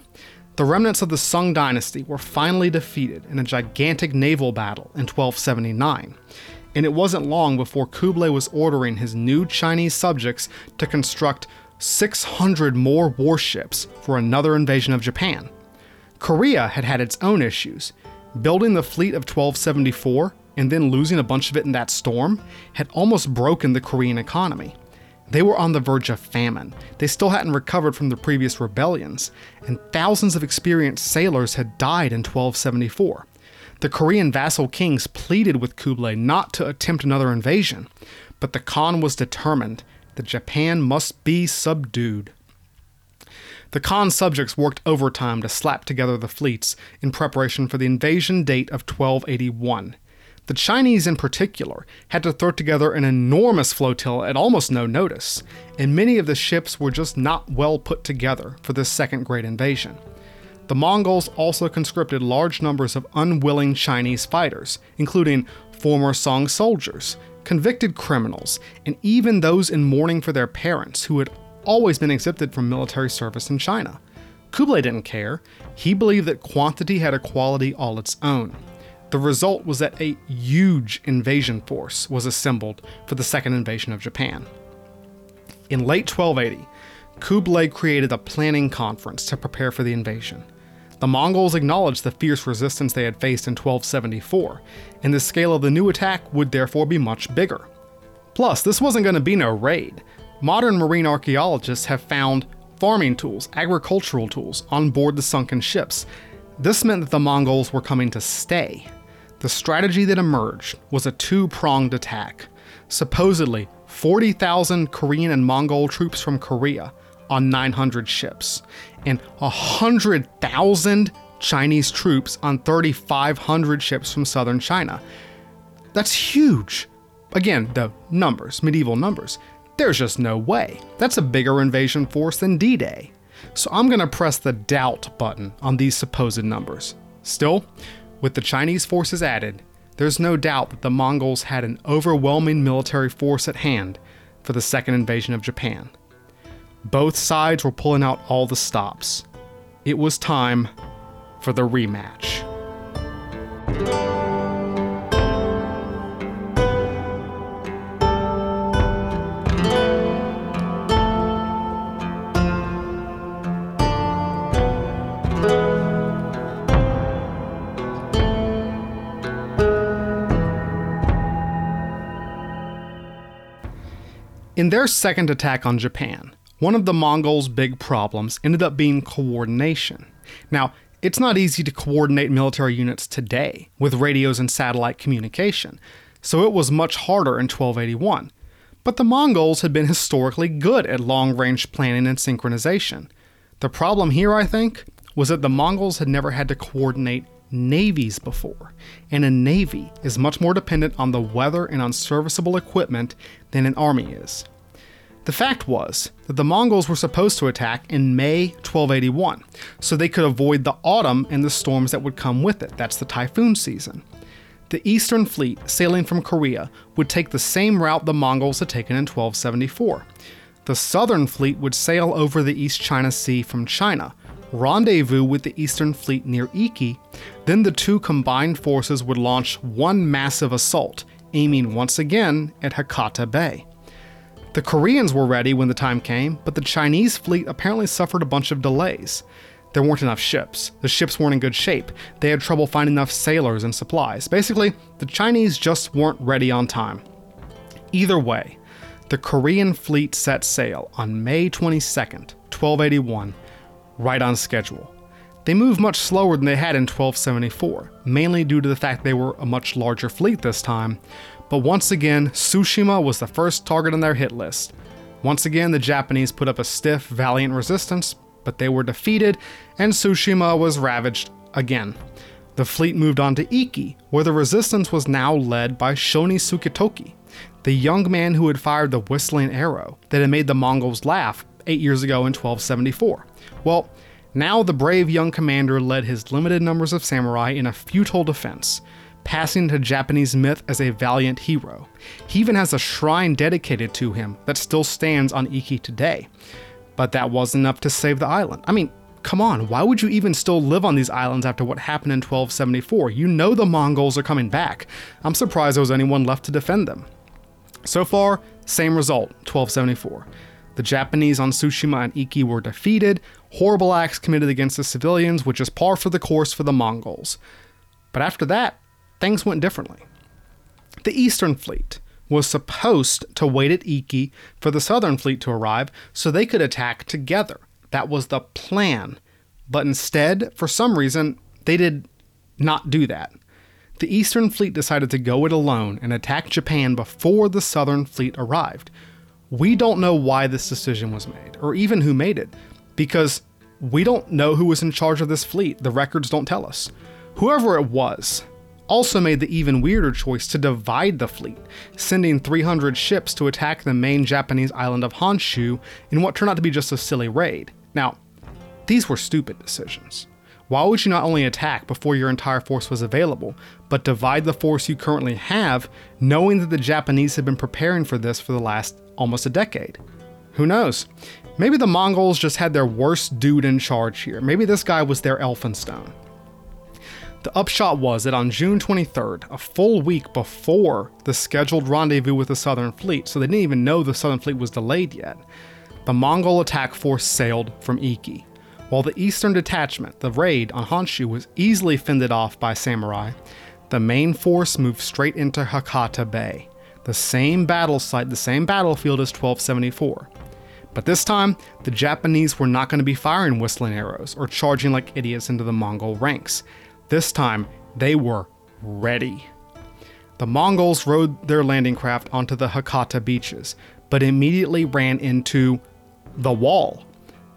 Speaker 1: The remnants of the Sung dynasty were finally defeated in a gigantic naval battle in 1279, and it wasn't long before Kublai was ordering his new Chinese subjects to construct 600 more warships for another invasion of Japan. Korea had had its own issues. Building the fleet of 1274 and then losing a bunch of it in that storm had almost broken the Korean economy. They were on the verge of famine. They still hadn't recovered from the previous rebellions, and thousands of experienced sailors had died in 1274. The Korean vassal kings pleaded with Kublai not to attempt another invasion, but the Khan was determined that Japan must be subdued. the Khan's subjects worked overtime to slap together the fleets in preparation for the invasion date of 1281. The Chinese, in particular, had to throw together an enormous flotilla at almost no notice, and many of the ships were just not well put together for this second great invasion. The Mongols also conscripted large numbers of unwilling Chinese fighters, including former Song soldiers, convicted criminals, and even those in mourning for their parents who had always been exempted from military service in China. Kublai didn't care. He believed that quantity had a quality all its own. The result was that a huge invasion force was assembled for the second invasion of Japan. In late 1280, Kublai created a planning conference to prepare for the invasion. The Mongols acknowledged the fierce resistance they had faced in 1274, and the scale of the new attack would therefore be much bigger. Plus, this wasn't going to be no raid. Modern marine archaeologists have found farming tools, agricultural tools on board the sunken ships. This meant that the Mongols were coming to stay. The strategy that emerged was a two pronged attack. Supposedly, 40,000 Korean and Mongol troops from Korea on 900 ships, and 100,000 Chinese troops on 3,500 ships from southern China. That's huge. Again, the numbers, medieval numbers. There's just no way. That's a bigger invasion force than D Day. So I'm going to press the doubt button on these supposed numbers. Still, with the Chinese forces added, there's no doubt that the Mongols had an overwhelming military force at hand for the second invasion of Japan. Both sides were pulling out all the stops. It was time for the rematch. In their second attack on Japan, one of the Mongols' big problems ended up being coordination. Now, it's not easy to coordinate military units today with radios and satellite communication, so it was much harder in 1281. But the Mongols had been historically good at long range planning and synchronization. The problem here, I think, was that the Mongols had never had to coordinate navies before, and a navy is much more dependent on the weather and on serviceable equipment than an army is. The fact was that the Mongols were supposed to attack in May 1281, so they could avoid the autumn and the storms that would come with it. That's the typhoon season. The Eastern Fleet, sailing from Korea, would take the same route the Mongols had taken in 1274. The Southern Fleet would sail over the East China Sea from China, rendezvous with the Eastern Fleet near Iki, then the two combined forces would launch one massive assault, aiming once again at Hakata Bay. The Koreans were ready when the time came, but the Chinese fleet apparently suffered a bunch of delays. There weren't enough ships. The ships weren't in good shape. They had trouble finding enough sailors and supplies. Basically, the Chinese just weren't ready on time. Either way, the Korean fleet set sail on May 22nd, 1281, right on schedule. They moved much slower than they had in 1274, mainly due to the fact they were a much larger fleet this time. But once again, Tsushima was the first target on their hit list. Once again, the Japanese put up a stiff, valiant resistance, but they were defeated, and Tsushima was ravaged again. The fleet moved on to Iki, where the resistance was now led by Shoni Suketoki, the young man who had fired the whistling arrow that had made the Mongols laugh eight years ago in 1274. Well, now the brave young commander led his limited numbers of samurai in a futile defense, passing to Japanese myth as a valiant hero. He even has a shrine dedicated to him that still stands on Iki today. But that wasn't enough to save the island. I mean, come on, why would you even still live on these islands after what happened in 1274? You know the Mongols are coming back. I'm surprised there was anyone left to defend them. So far, same result 1274. The Japanese on Tsushima and Iki were defeated, horrible acts committed against the civilians, which is par for the course for the Mongols. But after that, things went differently. The Eastern Fleet was supposed to wait at Iki for the Southern Fleet to arrive so they could attack together. That was the plan. But instead, for some reason, they did not do that. The Eastern Fleet decided to go it alone and attack Japan before the Southern Fleet arrived. We don't know why this decision was made, or even who made it, because We don't know who was in charge of this fleet, the records don't tell us. Whoever it was also made the even weirder choice to divide the fleet, sending 300 ships to attack the main Japanese island of Honshu in what turned out to be just a silly raid. Now, these were stupid decisions. Why would you not only attack before your entire force was available, but divide the force you currently have, knowing that the Japanese had been preparing for this for the last almost a decade? Who knows? Maybe the Mongols just had their worst dude in charge here. Maybe this guy was their Elphinstone. The upshot was that on June 23rd, a full week before the scheduled rendezvous with the Southern Fleet, so they didn't even know the Southern Fleet was delayed yet, the Mongol attack force sailed from Iki. While the eastern detachment, the raid on Honshu, was easily fended off by samurai, the main force moved straight into Hakata Bay, the same battle site, the same battlefield as 1274. But this time, the Japanese were not going to be firing whistling arrows or charging like idiots into the Mongol ranks. This time, they were ready. The Mongols rode their landing craft onto the Hakata beaches, but immediately ran into the wall.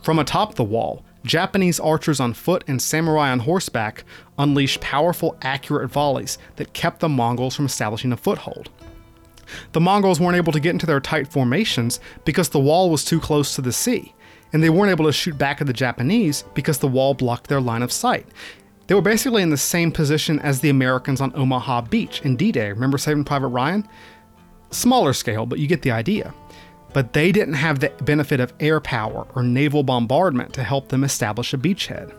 Speaker 1: From atop the wall, Japanese archers on foot and samurai on horseback unleashed powerful, accurate volleys that kept the Mongols from establishing a foothold. The Mongols weren't able to get into their tight formations because the wall was too close to the sea, and they weren't able to shoot back at the Japanese because the wall blocked their line of sight. They were basically in the same position as the Americans on Omaha Beach in D Day. Remember Saving Private Ryan? Smaller scale, but you get the idea. But they didn't have the benefit of air power or naval bombardment to help them establish a beachhead.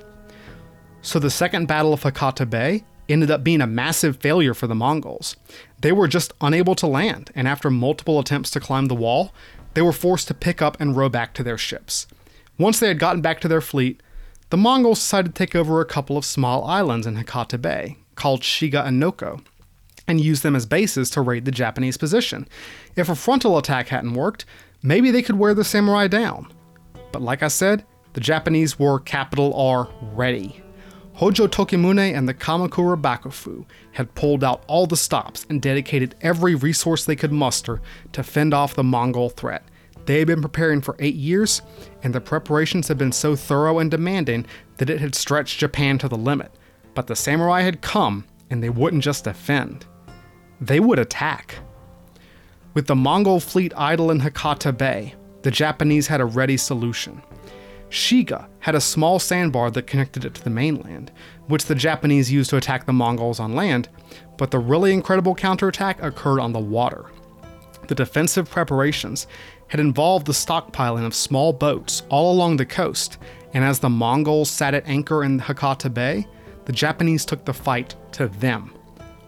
Speaker 1: So the Second Battle of Hakata Bay ended up being a massive failure for the Mongols. They were just unable to land, and after multiple attempts to climb the wall, they were forced to pick up and row back to their ships. Once they had gotten back to their fleet, the Mongols decided to take over a couple of small islands in Hakata Bay, called Shiga and Noko, and use them as bases to raid the Japanese position. If a frontal attack hadn't worked, maybe they could wear the samurai down. But like I said, the Japanese were capital R ready. Hojo Tokimune and the Kamakura Bakufu had pulled out all the stops and dedicated every resource they could muster to fend off the Mongol threat, they had been preparing for eight years, and the preparations had been so thorough and demanding that it had stretched Japan to the limit. But the samurai had come, and they wouldn't just defend, they would attack. With the Mongol fleet idle in Hakata Bay, the Japanese had a ready solution. Shiga had a small sandbar that connected it to the mainland, which the Japanese used to attack the Mongols on land, but the really incredible counterattack occurred on the water. The defensive preparations had involved the stockpiling of small boats all along the coast, and as the Mongols sat at anchor in Hakata Bay, the Japanese took the fight to them.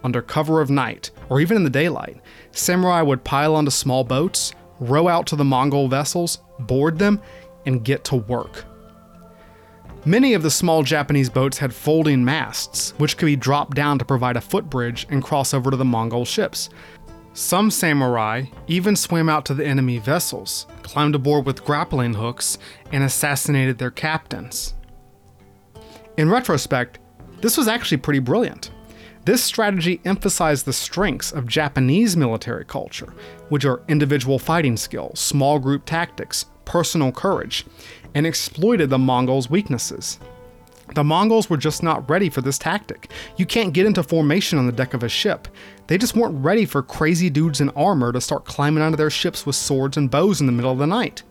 Speaker 1: Under cover of night, or even in the daylight, samurai would pile onto small boats, row out to the Mongol vessels, board them, and get to work. Many of the small Japanese boats had folding masts, which could be dropped down to provide a footbridge and cross over to the Mongol ships. Some samurai even swam out to the enemy vessels, climbed aboard with grappling hooks, and assassinated their captains. In retrospect, this was actually pretty brilliant. This strategy emphasized the strengths of Japanese military culture, which are individual fighting skills, small group tactics, personal courage, and exploited the Mongols' weaknesses. The Mongols were just not ready for this tactic. You can't get into formation on the deck of a ship. They just weren't ready for crazy dudes in armor to start climbing onto their ships with swords and bows in the middle of the night.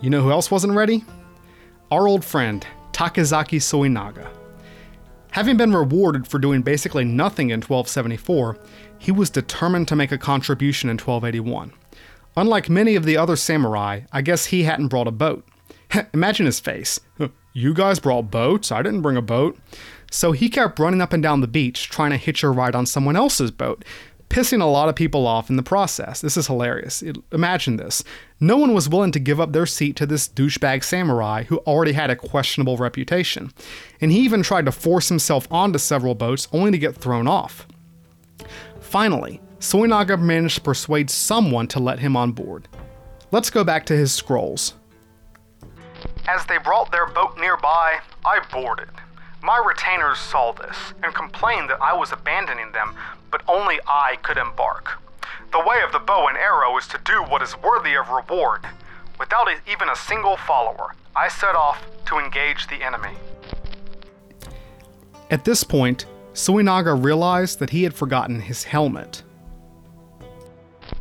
Speaker 1: You know who else wasn't ready? Our old friend, Takezaki Suenaga. Having been rewarded for doing basically nothing in 1274, he was determined to make a contribution in 1281. Unlike many of the other samurai, I guess he hadn't brought a boat. Imagine his face. You guys brought boats? I didn't bring a boat. So he kept running up and down the beach trying to hitch a ride on someone else's boat, pissing a lot of people off in the process. This is hilarious. Imagine this. No one was willing to give up their seat to this douchebag samurai who already had a questionable reputation. And he even tried to force himself onto several boats only to get thrown off. Finally, Suenaga managed to persuade someone to let him on board. Let's go back to his scrolls.
Speaker 2: As they brought their boat nearby, I boarded. My retainers saw this and complained that I was abandoning them, but only I could embark. The way of the bow and arrow is to do what is worthy of reward. Without even a single follower, I set off to engage the enemy.
Speaker 1: At this point, Suenaga realized that he had forgotten his helmet.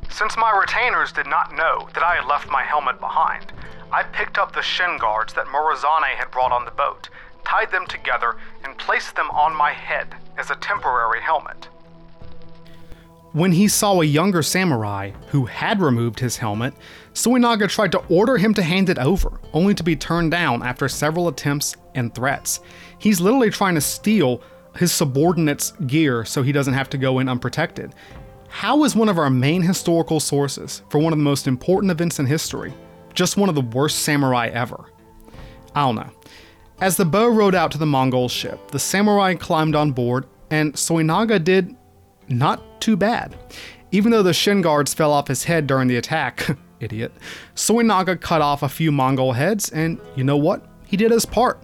Speaker 2: Since my retainers did not know that I had left my helmet behind, I picked up the shin guards that Morizane had brought on the boat, tied them together, and placed them on my head as a temporary helmet.
Speaker 1: When he saw a younger samurai who had removed his helmet, Suenaga tried to order him to hand it over, only to be turned down after several attempts and threats. He's literally trying to steal his subordinate's gear so he doesn't have to go in unprotected. How is one of our main historical sources for one of the most important events in history just one of the worst samurai ever? Know. As the bow rowed out to the Mongol ship, the samurai climbed on board, and Suenaga did not too bad. Even though the shin guards fell off his head during the attack, idiot, Suenaga cut off a few Mongol heads, and you know what? He did his part.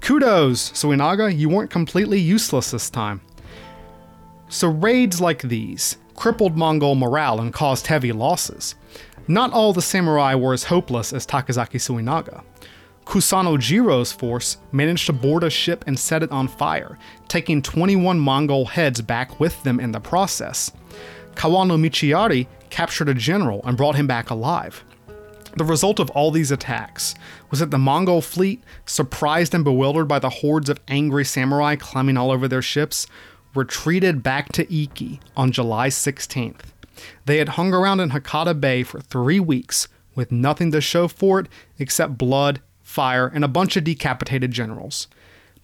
Speaker 1: Kudos, Suenaga, you weren't completely useless this time. So, raids like these crippled Mongol morale and caused heavy losses. Not all the samurai were as hopeless as Takezaki Suenaga. Kusano Jiro's force managed to board a ship and set it on fire, taking 21 Mongol heads back with them in the process. Kawano Michiari captured a general and brought him back alive. The result of all these attacks was that the Mongol fleet, surprised and bewildered by the hordes of angry samurai climbing all over their ships, retreated back to Iki on July 16th. They had hung around in Hakata Bay for three weeks with nothing to show for it except blood fire, and a bunch of decapitated generals.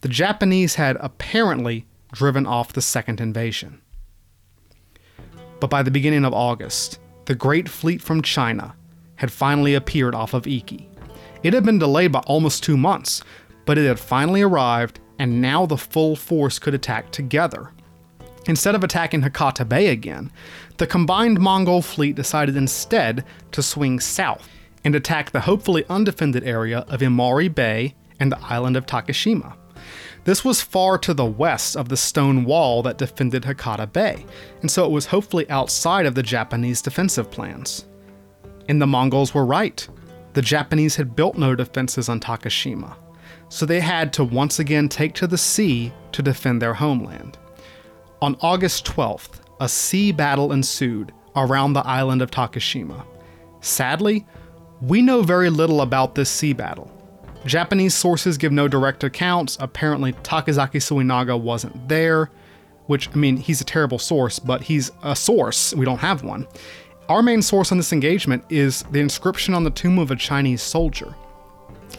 Speaker 1: The Japanese had apparently driven off the second invasion. But by the beginning of August, the Great Fleet from China had finally appeared off of Iki. It had been delayed by almost two months, but it had finally arrived, and now the full force could attack together. Instead of attacking Hakata Bay again, the combined Mongol fleet decided instead to swing south and attack the hopefully undefended area of Imari Bay and the island of Takashima. This was far to the west of the stone wall that defended Hakata Bay, and so it was hopefully outside of the Japanese defensive plans. And the Mongols were right. The Japanese had built no defenses on Takashima, so they had to once again take to the sea to defend their homeland. On August 12th, a sea battle ensued around the island of Takashima. Sadly, we know very little about this sea battle. Japanese sources give no direct accounts. Apparently, Takezaki Suenaga wasn't there, which, I mean, he's a terrible source, but he's a source. We don't have one. Our main source on this engagement is the inscription on the tomb of a Chinese soldier.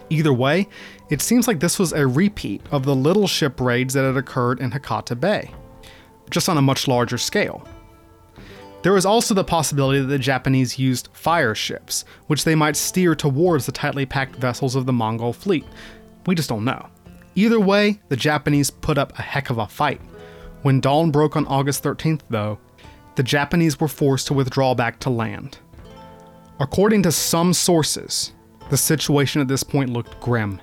Speaker 1: Either way, it seems like this was a repeat of the little ship raids that had occurred in Hakata Bay, just on a much larger scale. There was also the possibility that the Japanese used fire ships, which they might steer towards the tightly packed vessels of the Mongol fleet. We just don't know. Either way, the Japanese put up a heck of a fight. When dawn broke on August 13th, though, the Japanese were forced to withdraw back to land. According to some sources, the situation at this point looked grim.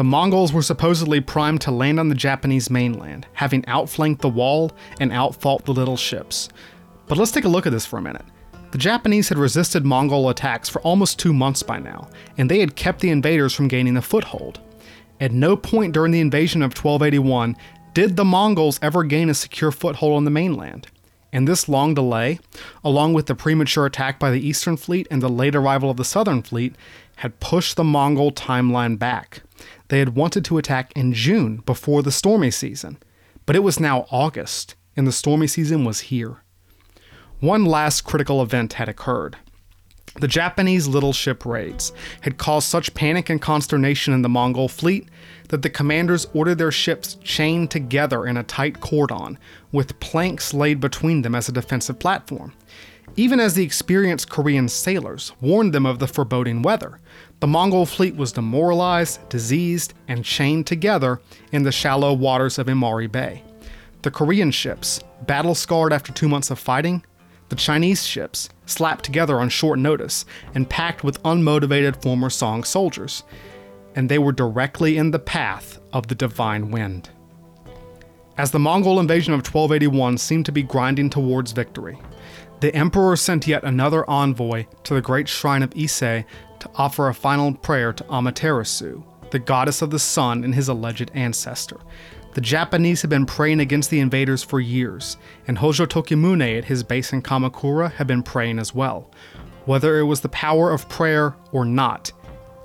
Speaker 1: The Mongols were supposedly primed to land on the Japanese mainland, having outflanked the wall and outfought the little ships. But let's take a look at this for a minute. The Japanese had resisted Mongol attacks for almost two months by now, and they had kept the invaders from gaining a foothold. At no point during the invasion of 1281 did the Mongols ever gain a secure foothold on the mainland. And this long delay, along with the premature attack by the Eastern Fleet and the late arrival of the Southern Fleet, had pushed the Mongol timeline back. They had wanted to attack in June before the stormy season, but it was now August, and the stormy season was here one last critical event had occurred. The Japanese little ship raids had caused such panic and consternation in the Mongol fleet that the commanders ordered their ships chained together in a tight cordon, with planks laid between them as a defensive platform. Even as the experienced Korean sailors warned them of the foreboding weather, the Mongol fleet was demoralized, diseased, and chained together in the shallow waters of Imari Bay. The Korean ships, battle scarred after two months of fighting, the Chinese ships, slapped together on short notice and packed with unmotivated former Song soldiers, and they were directly in the path of the divine wind. As the Mongol invasion of 1281 seemed to be grinding towards victory, The emperor sent yet another envoy to the great shrine of Ise to offer a final prayer to Amaterasu, the goddess of the sun and his alleged ancestor. The Japanese had been praying against the invaders for years, and Hojo Tokimune at his base in Kamakura had been praying as well. Whether it was the power of prayer or not,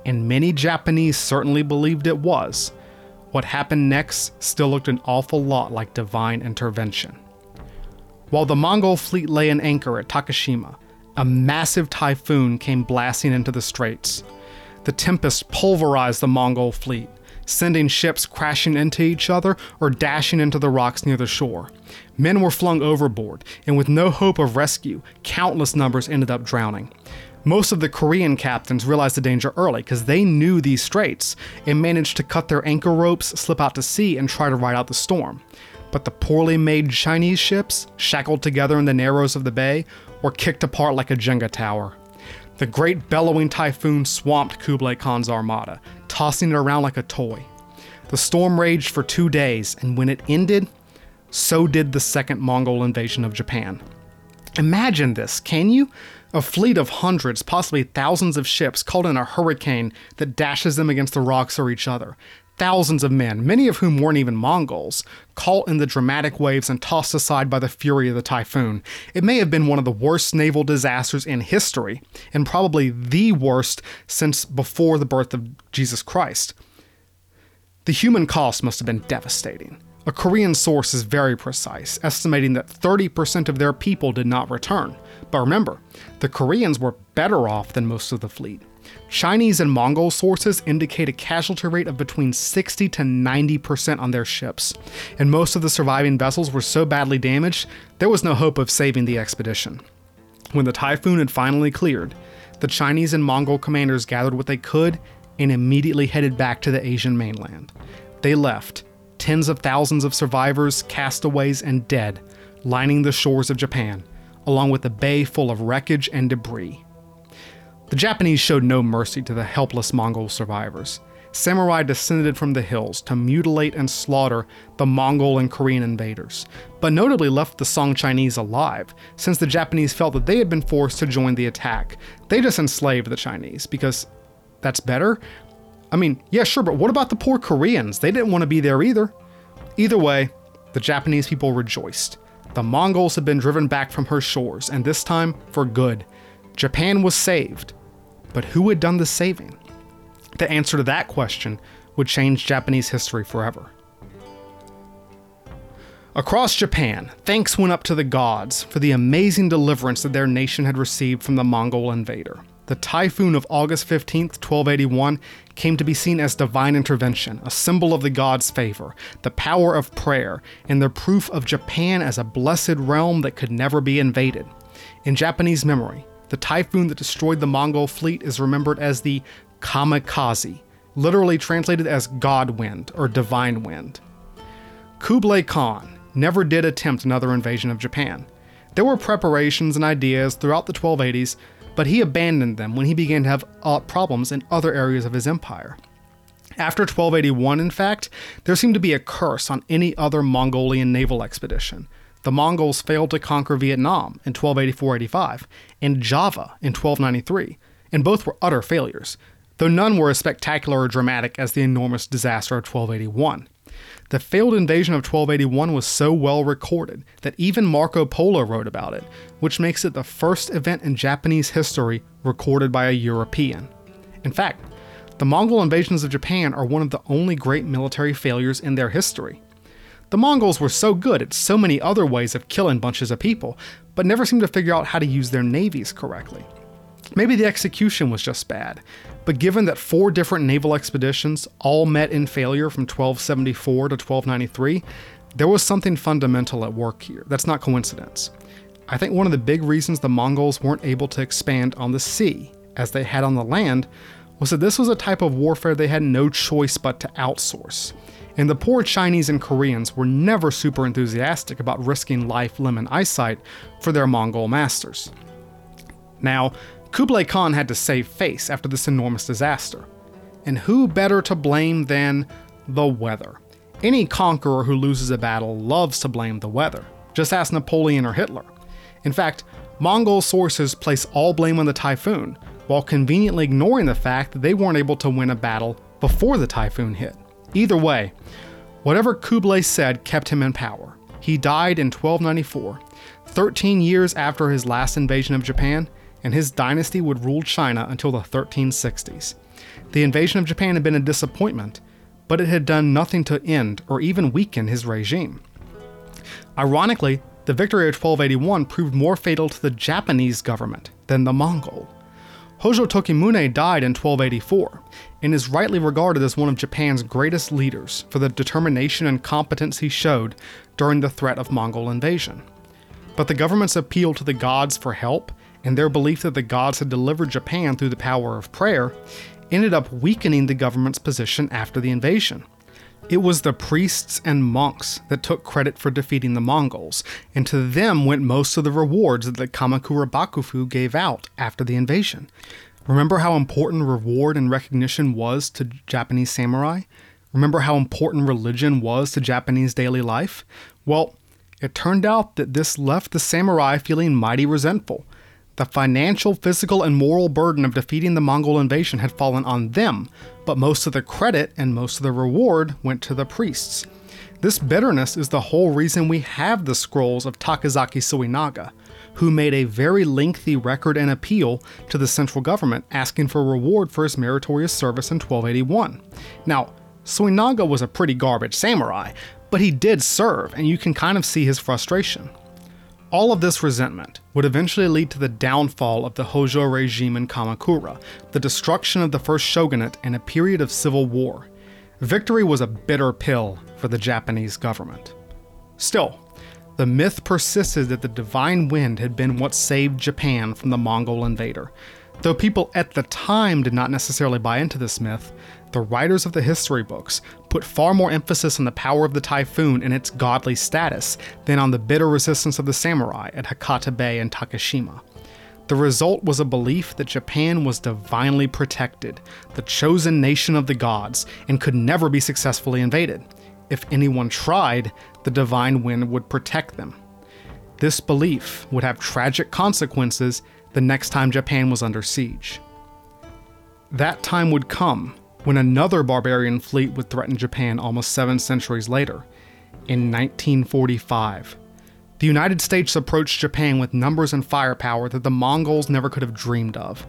Speaker 1: and many Japanese certainly believed it was, what happened next still looked an awful lot like divine intervention. While the Mongol fleet lay in anchor at Takashima, a massive typhoon came blasting into the straits. The tempest pulverized the Mongol fleet, sending ships crashing into each other or dashing into the rocks near the shore. Men were flung overboard, and with no hope of rescue, countless numbers ended up drowning. Most of the Korean captains realized the danger early because they knew these straits and managed to cut their anchor ropes, slip out to sea, and try to ride out the storm. But the poorly made Chinese ships, shackled together in the narrows of the bay, were kicked apart like a Jenga tower. The great bellowing typhoon swamped Kublai Khan's armada, tossing it around like a toy. The storm raged for two days, and when it ended, so did the second Mongol invasion of Japan. Imagine this, can you? A fleet of hundreds, possibly thousands of ships caught in a hurricane that dashes them against the rocks or each other. Thousands of men, many of whom weren't even Mongols, caught in the dramatic waves and tossed aside by the fury of the typhoon. It may have been one of the worst naval disasters in history, and probably the worst since before the birth of Jesus Christ. The human cost must have been devastating. A Korean source is very precise, estimating that 30% of their people did not return. But remember, the Koreans were better off than most of the fleet. Chinese and Mongol sources indicate a casualty rate of between 60 to 90% on their ships, and most of the surviving vessels were so badly damaged, there was no hope of saving the expedition. When the typhoon had finally cleared, the Chinese and Mongol commanders gathered what they could and immediately headed back to the Asian mainland. They left, tens of thousands of survivors, castaways, and dead, lining the shores of Japan, along with a bay full of wreckage and debris. The Japanese showed no mercy to the helpless Mongol survivors. Samurai descended from the hills to mutilate and slaughter the Mongol and Korean invaders, but notably left the Song Chinese alive, since the Japanese felt that they had been forced to join the attack. They just enslaved the Chinese, because that's better? I mean, yeah, sure, but what about the poor Koreans? They didn't want to be there either. Either way, the Japanese people rejoiced. The Mongols had been driven back from her shores, and this time for good. Japan was saved. But who had done the saving? The answer to that question would change Japanese history forever. Across Japan, thanks went up to the gods for the amazing deliverance that their nation had received from the Mongol invader. The typhoon of August 15, 1281, came to be seen as divine intervention, a symbol of the gods' favor, the power of prayer, and the proof of Japan as a blessed realm that could never be invaded. In Japanese memory, the typhoon that destroyed the Mongol fleet is remembered as the kamikaze, literally translated as God wind or divine wind. Kublai Khan never did attempt another invasion of Japan. There were preparations and ideas throughout the 1280s, but he abandoned them when he began to have uh, problems in other areas of his empire. After 1281, in fact, there seemed to be a curse on any other Mongolian naval expedition. The Mongols failed to conquer Vietnam in 1284 85 and Java in 1293, and both were utter failures, though none were as spectacular or dramatic as the enormous disaster of 1281. The failed invasion of 1281 was so well recorded that even Marco Polo wrote about it, which makes it the first event in Japanese history recorded by a European. In fact, the Mongol invasions of Japan are one of the only great military failures in their history. The Mongols were so good at so many other ways of killing bunches of people, but never seemed to figure out how to use their navies correctly. Maybe the execution was just bad, but given that four different naval expeditions all met in failure from 1274 to 1293, there was something fundamental at work here. That's not coincidence. I think one of the big reasons the Mongols weren't able to expand on the sea as they had on the land was that this was a type of warfare they had no choice but to outsource. And the poor Chinese and Koreans were never super enthusiastic about risking life, limb, and eyesight for their Mongol masters. Now, Kublai Khan had to save face after this enormous disaster. And who better to blame than the weather? Any conqueror who loses a battle loves to blame the weather. Just ask Napoleon or Hitler. In fact, Mongol sources place all blame on the typhoon, while conveniently ignoring the fact that they weren't able to win a battle before the typhoon hit. Either way, whatever Kublai said kept him in power. He died in 1294, 13 years after his last invasion of Japan, and his dynasty would rule China until the 1360s. The invasion of Japan had been a disappointment, but it had done nothing to end or even weaken his regime. Ironically, the victory of 1281 proved more fatal to the Japanese government than the Mongol. Hojo Tokimune died in 1284 and is rightly regarded as one of Japan's greatest leaders for the determination and competence he showed during the threat of Mongol invasion. But the government's appeal to the gods for help and their belief that the gods had delivered Japan through the power of prayer ended up weakening the government's position after the invasion. It was the priests and monks that took credit for defeating the Mongols, and to them went most of the rewards that the Kamakura Bakufu gave out after the invasion. Remember how important reward and recognition was to Japanese samurai? Remember how important religion was to Japanese daily life? Well, it turned out that this left the samurai feeling mighty resentful. The financial, physical, and moral burden of defeating the Mongol invasion had fallen on them, but most of the credit and most of the reward went to the priests. This bitterness is the whole reason we have the scrolls of Takezaki Suenaga, who made a very lengthy record and appeal to the central government asking for reward for his meritorious service in 1281. Now, Suenaga was a pretty garbage samurai, but he did serve, and you can kind of see his frustration. All of this resentment would eventually lead to the downfall of the Hojo regime in Kamakura, the destruction of the first shogunate, and a period of civil war. Victory was a bitter pill for the Japanese government. Still, the myth persisted that the divine wind had been what saved Japan from the Mongol invader. Though people at the time did not necessarily buy into this myth, the writers of the history books put far more emphasis on the power of the typhoon and its godly status than on the bitter resistance of the samurai at Hakata Bay and Takashima. The result was a belief that Japan was divinely protected, the chosen nation of the gods, and could never be successfully invaded. If anyone tried, the divine wind would protect them. This belief would have tragic consequences the next time Japan was under siege. That time would come when another barbarian fleet would threaten Japan almost seven centuries later, in 1945. The United States approached Japan with numbers and firepower that the Mongols never could have dreamed of.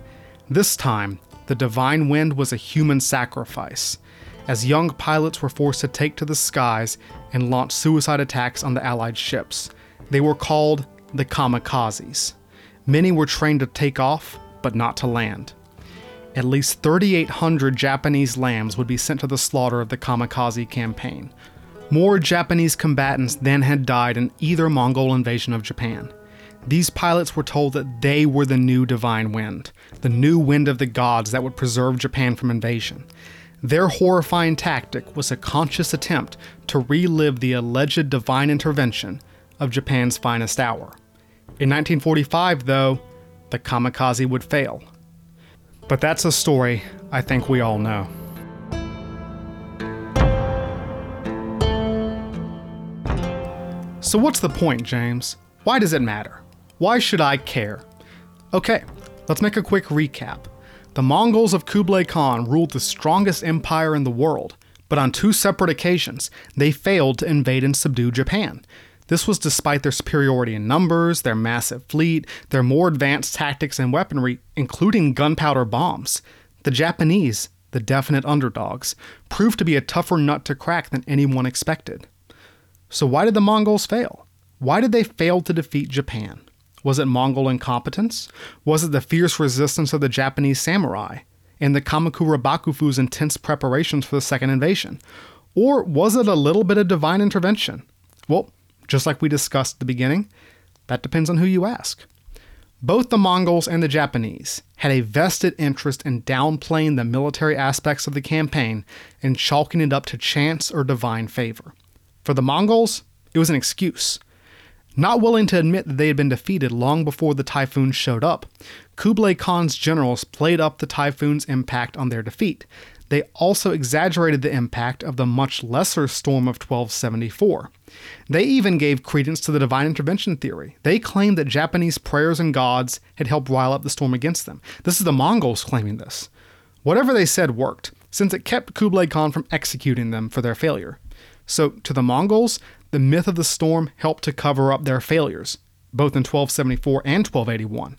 Speaker 1: This time, the divine wind was a human sacrifice, as young pilots were forced to take to the skies and launch suicide attacks on the Allied ships. They were called the kamikazes. Many were trained to take off, but not to land at least 3,800 Japanese lambs would be sent to the slaughter of the kamikaze campaign. More Japanese combatants then had died in either Mongol invasion of Japan. These pilots were told that they were the new divine wind, the new wind of the gods that would preserve Japan from invasion. Their horrifying tactic was a conscious attempt to relive the alleged divine intervention of Japan's finest hour. In 1945, though, the kamikaze would fail, but that's a story I think we all know. So, what's the point, James? Why does it matter? Why should I care? Okay, let's make a quick recap. The Mongols of Kublai Khan ruled the strongest empire in the world, but on two separate occasions, they failed to invade and subdue Japan. This was despite their superiority in numbers, their massive fleet, their more advanced tactics and weaponry, including gunpowder bombs. The Japanese, the definite underdogs, proved to be a tougher nut to crack than anyone expected. So, why did the Mongols fail? Why did they fail to defeat Japan? Was it Mongol incompetence? Was it the fierce resistance of the Japanese samurai and the Kamakura Bakufu's intense preparations for the second invasion? Or was it a little bit of divine intervention? Well, just like we discussed at the beginning, that depends on who you ask. Both the Mongols and the Japanese had a vested interest in downplaying the military aspects of the campaign and chalking it up to chance or divine favor. For the Mongols, it was an excuse. Not willing to admit that they had been defeated long before the typhoon showed up, Kublai Khan's generals played up the typhoon's impact on their defeat. They also exaggerated the impact of the much lesser storm of 1274. They even gave credence to the divine intervention theory. They claimed that Japanese prayers and gods had helped rile up the storm against them. This is the Mongols claiming this. Whatever they said worked, since it kept Kublai Khan from executing them for their failure. So, to the Mongols, the myth of the storm helped to cover up their failures, both in 1274 and 1281.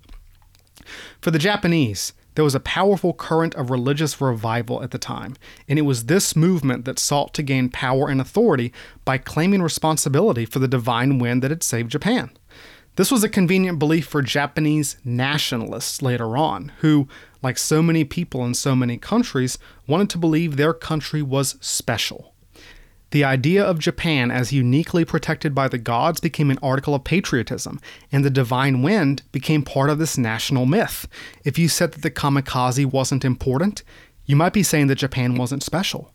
Speaker 1: For the Japanese, there was a powerful current of religious revival at the time, and it was this movement that sought to gain power and authority by claiming responsibility for the divine wind that had saved Japan. This was a convenient belief for Japanese nationalists later on, who, like so many people in so many countries, wanted to believe their country was special. The idea of Japan as uniquely protected by the gods became an article of patriotism, and the divine wind became part of this national myth. If you said that the kamikaze wasn't important, you might be saying that Japan wasn't special.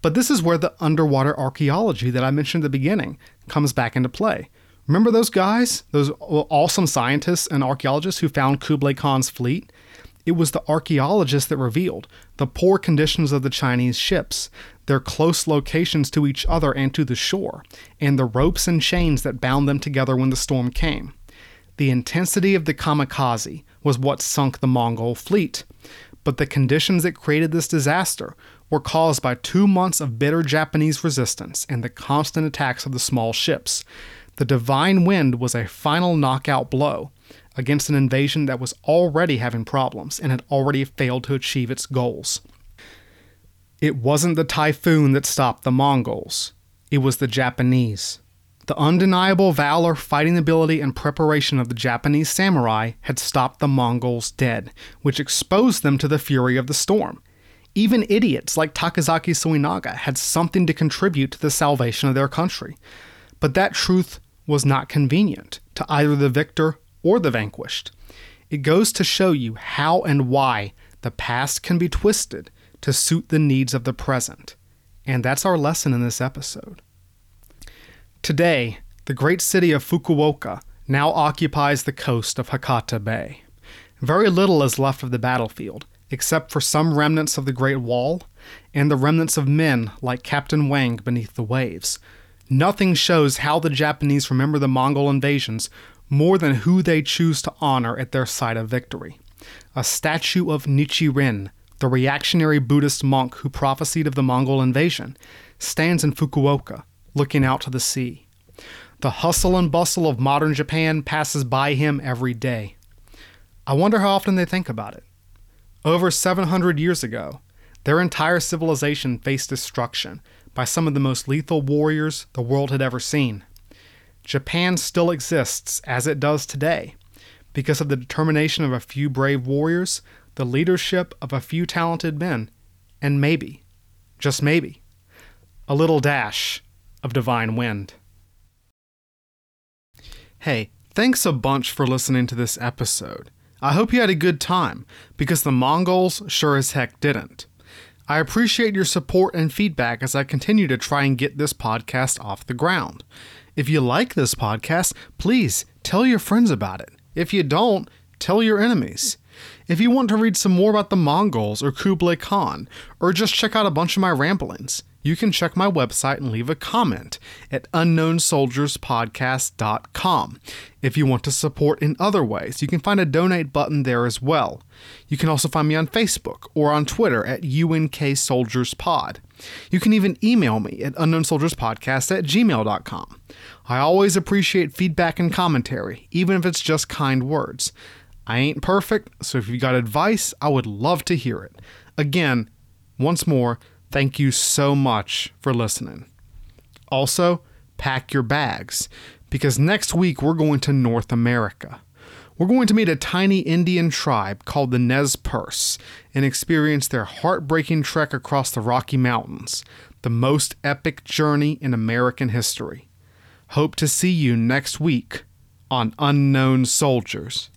Speaker 1: But this is where the underwater archaeology that I mentioned at the beginning comes back into play. Remember those guys, those awesome scientists and archaeologists who found Kublai Khan's fleet? It was the archaeologists that revealed the poor conditions of the Chinese ships, their close locations to each other and to the shore, and the ropes and chains that bound them together when the storm came. The intensity of the kamikaze was what sunk the Mongol fleet, but the conditions that created this disaster were caused by two months of bitter Japanese resistance and the constant attacks of the small ships. The divine wind was a final knockout blow against an invasion that was already having problems and had already failed to achieve its goals. It wasn't the typhoon that stopped the Mongols, it was the Japanese. The undeniable valor, fighting ability, and preparation of the Japanese samurai had stopped the Mongols dead, which exposed them to the fury of the storm. Even idiots like Takezaki Suenaga had something to contribute to the salvation of their country. But that truth was not convenient to either the victor or the vanquished. It goes to show you how and why the past can be twisted to suit the needs of the present. And that's our lesson in this episode. Today, the great city of Fukuoka now occupies the coast of Hakata Bay. Very little is left of the battlefield, except for some remnants of the Great Wall and the remnants of men like Captain Wang beneath the waves. Nothing shows how the Japanese remember the Mongol invasions more than who they choose to honor at their site of victory. A statue of Nichiren, the reactionary Buddhist monk who prophesied of the Mongol invasion, stands in Fukuoka, looking out to the sea. The hustle and bustle of modern Japan passes by him every day. I wonder how often they think about it. Over 700 years ago, their entire civilization faced destruction by some of the most lethal warriors the world had ever seen. Japan still exists as it does today because of the determination of a few brave warriors the leadership of a few talented men, and maybe, just maybe, a little dash of divine wind. Hey, thanks a bunch for listening to this episode. I hope you had a good time, because the Mongols sure as heck didn't. I appreciate your support and feedback as I continue to try and get this podcast off the ground. If you like this podcast, please tell your friends about it. If you don't, tell your enemies. If you want to read some more about the Mongols or Kublai Khan, or just check out a bunch of my ramblings, you can check my website and leave a comment at unknownsoldierspodcast.com. If you want to support in other ways, you can find a donate button there as well. You can also find me on Facebook or on Twitter at UNK Soldiers Pod. You can even email me at unknownsoldierspodcast at gmail.com. I always appreciate feedback and commentary, even if it's just kind words. I ain't perfect, so if you got advice, I would love to hear it. Again, once more, thank you so much for listening. Also, pack your bags, because next week we're going to North America. We're going to meet a tiny Indian tribe called the Nez Perce and experience their heartbreaking trek across the Rocky Mountains, the most epic journey in American history. Hope to see you next week on Unknown Soldiers.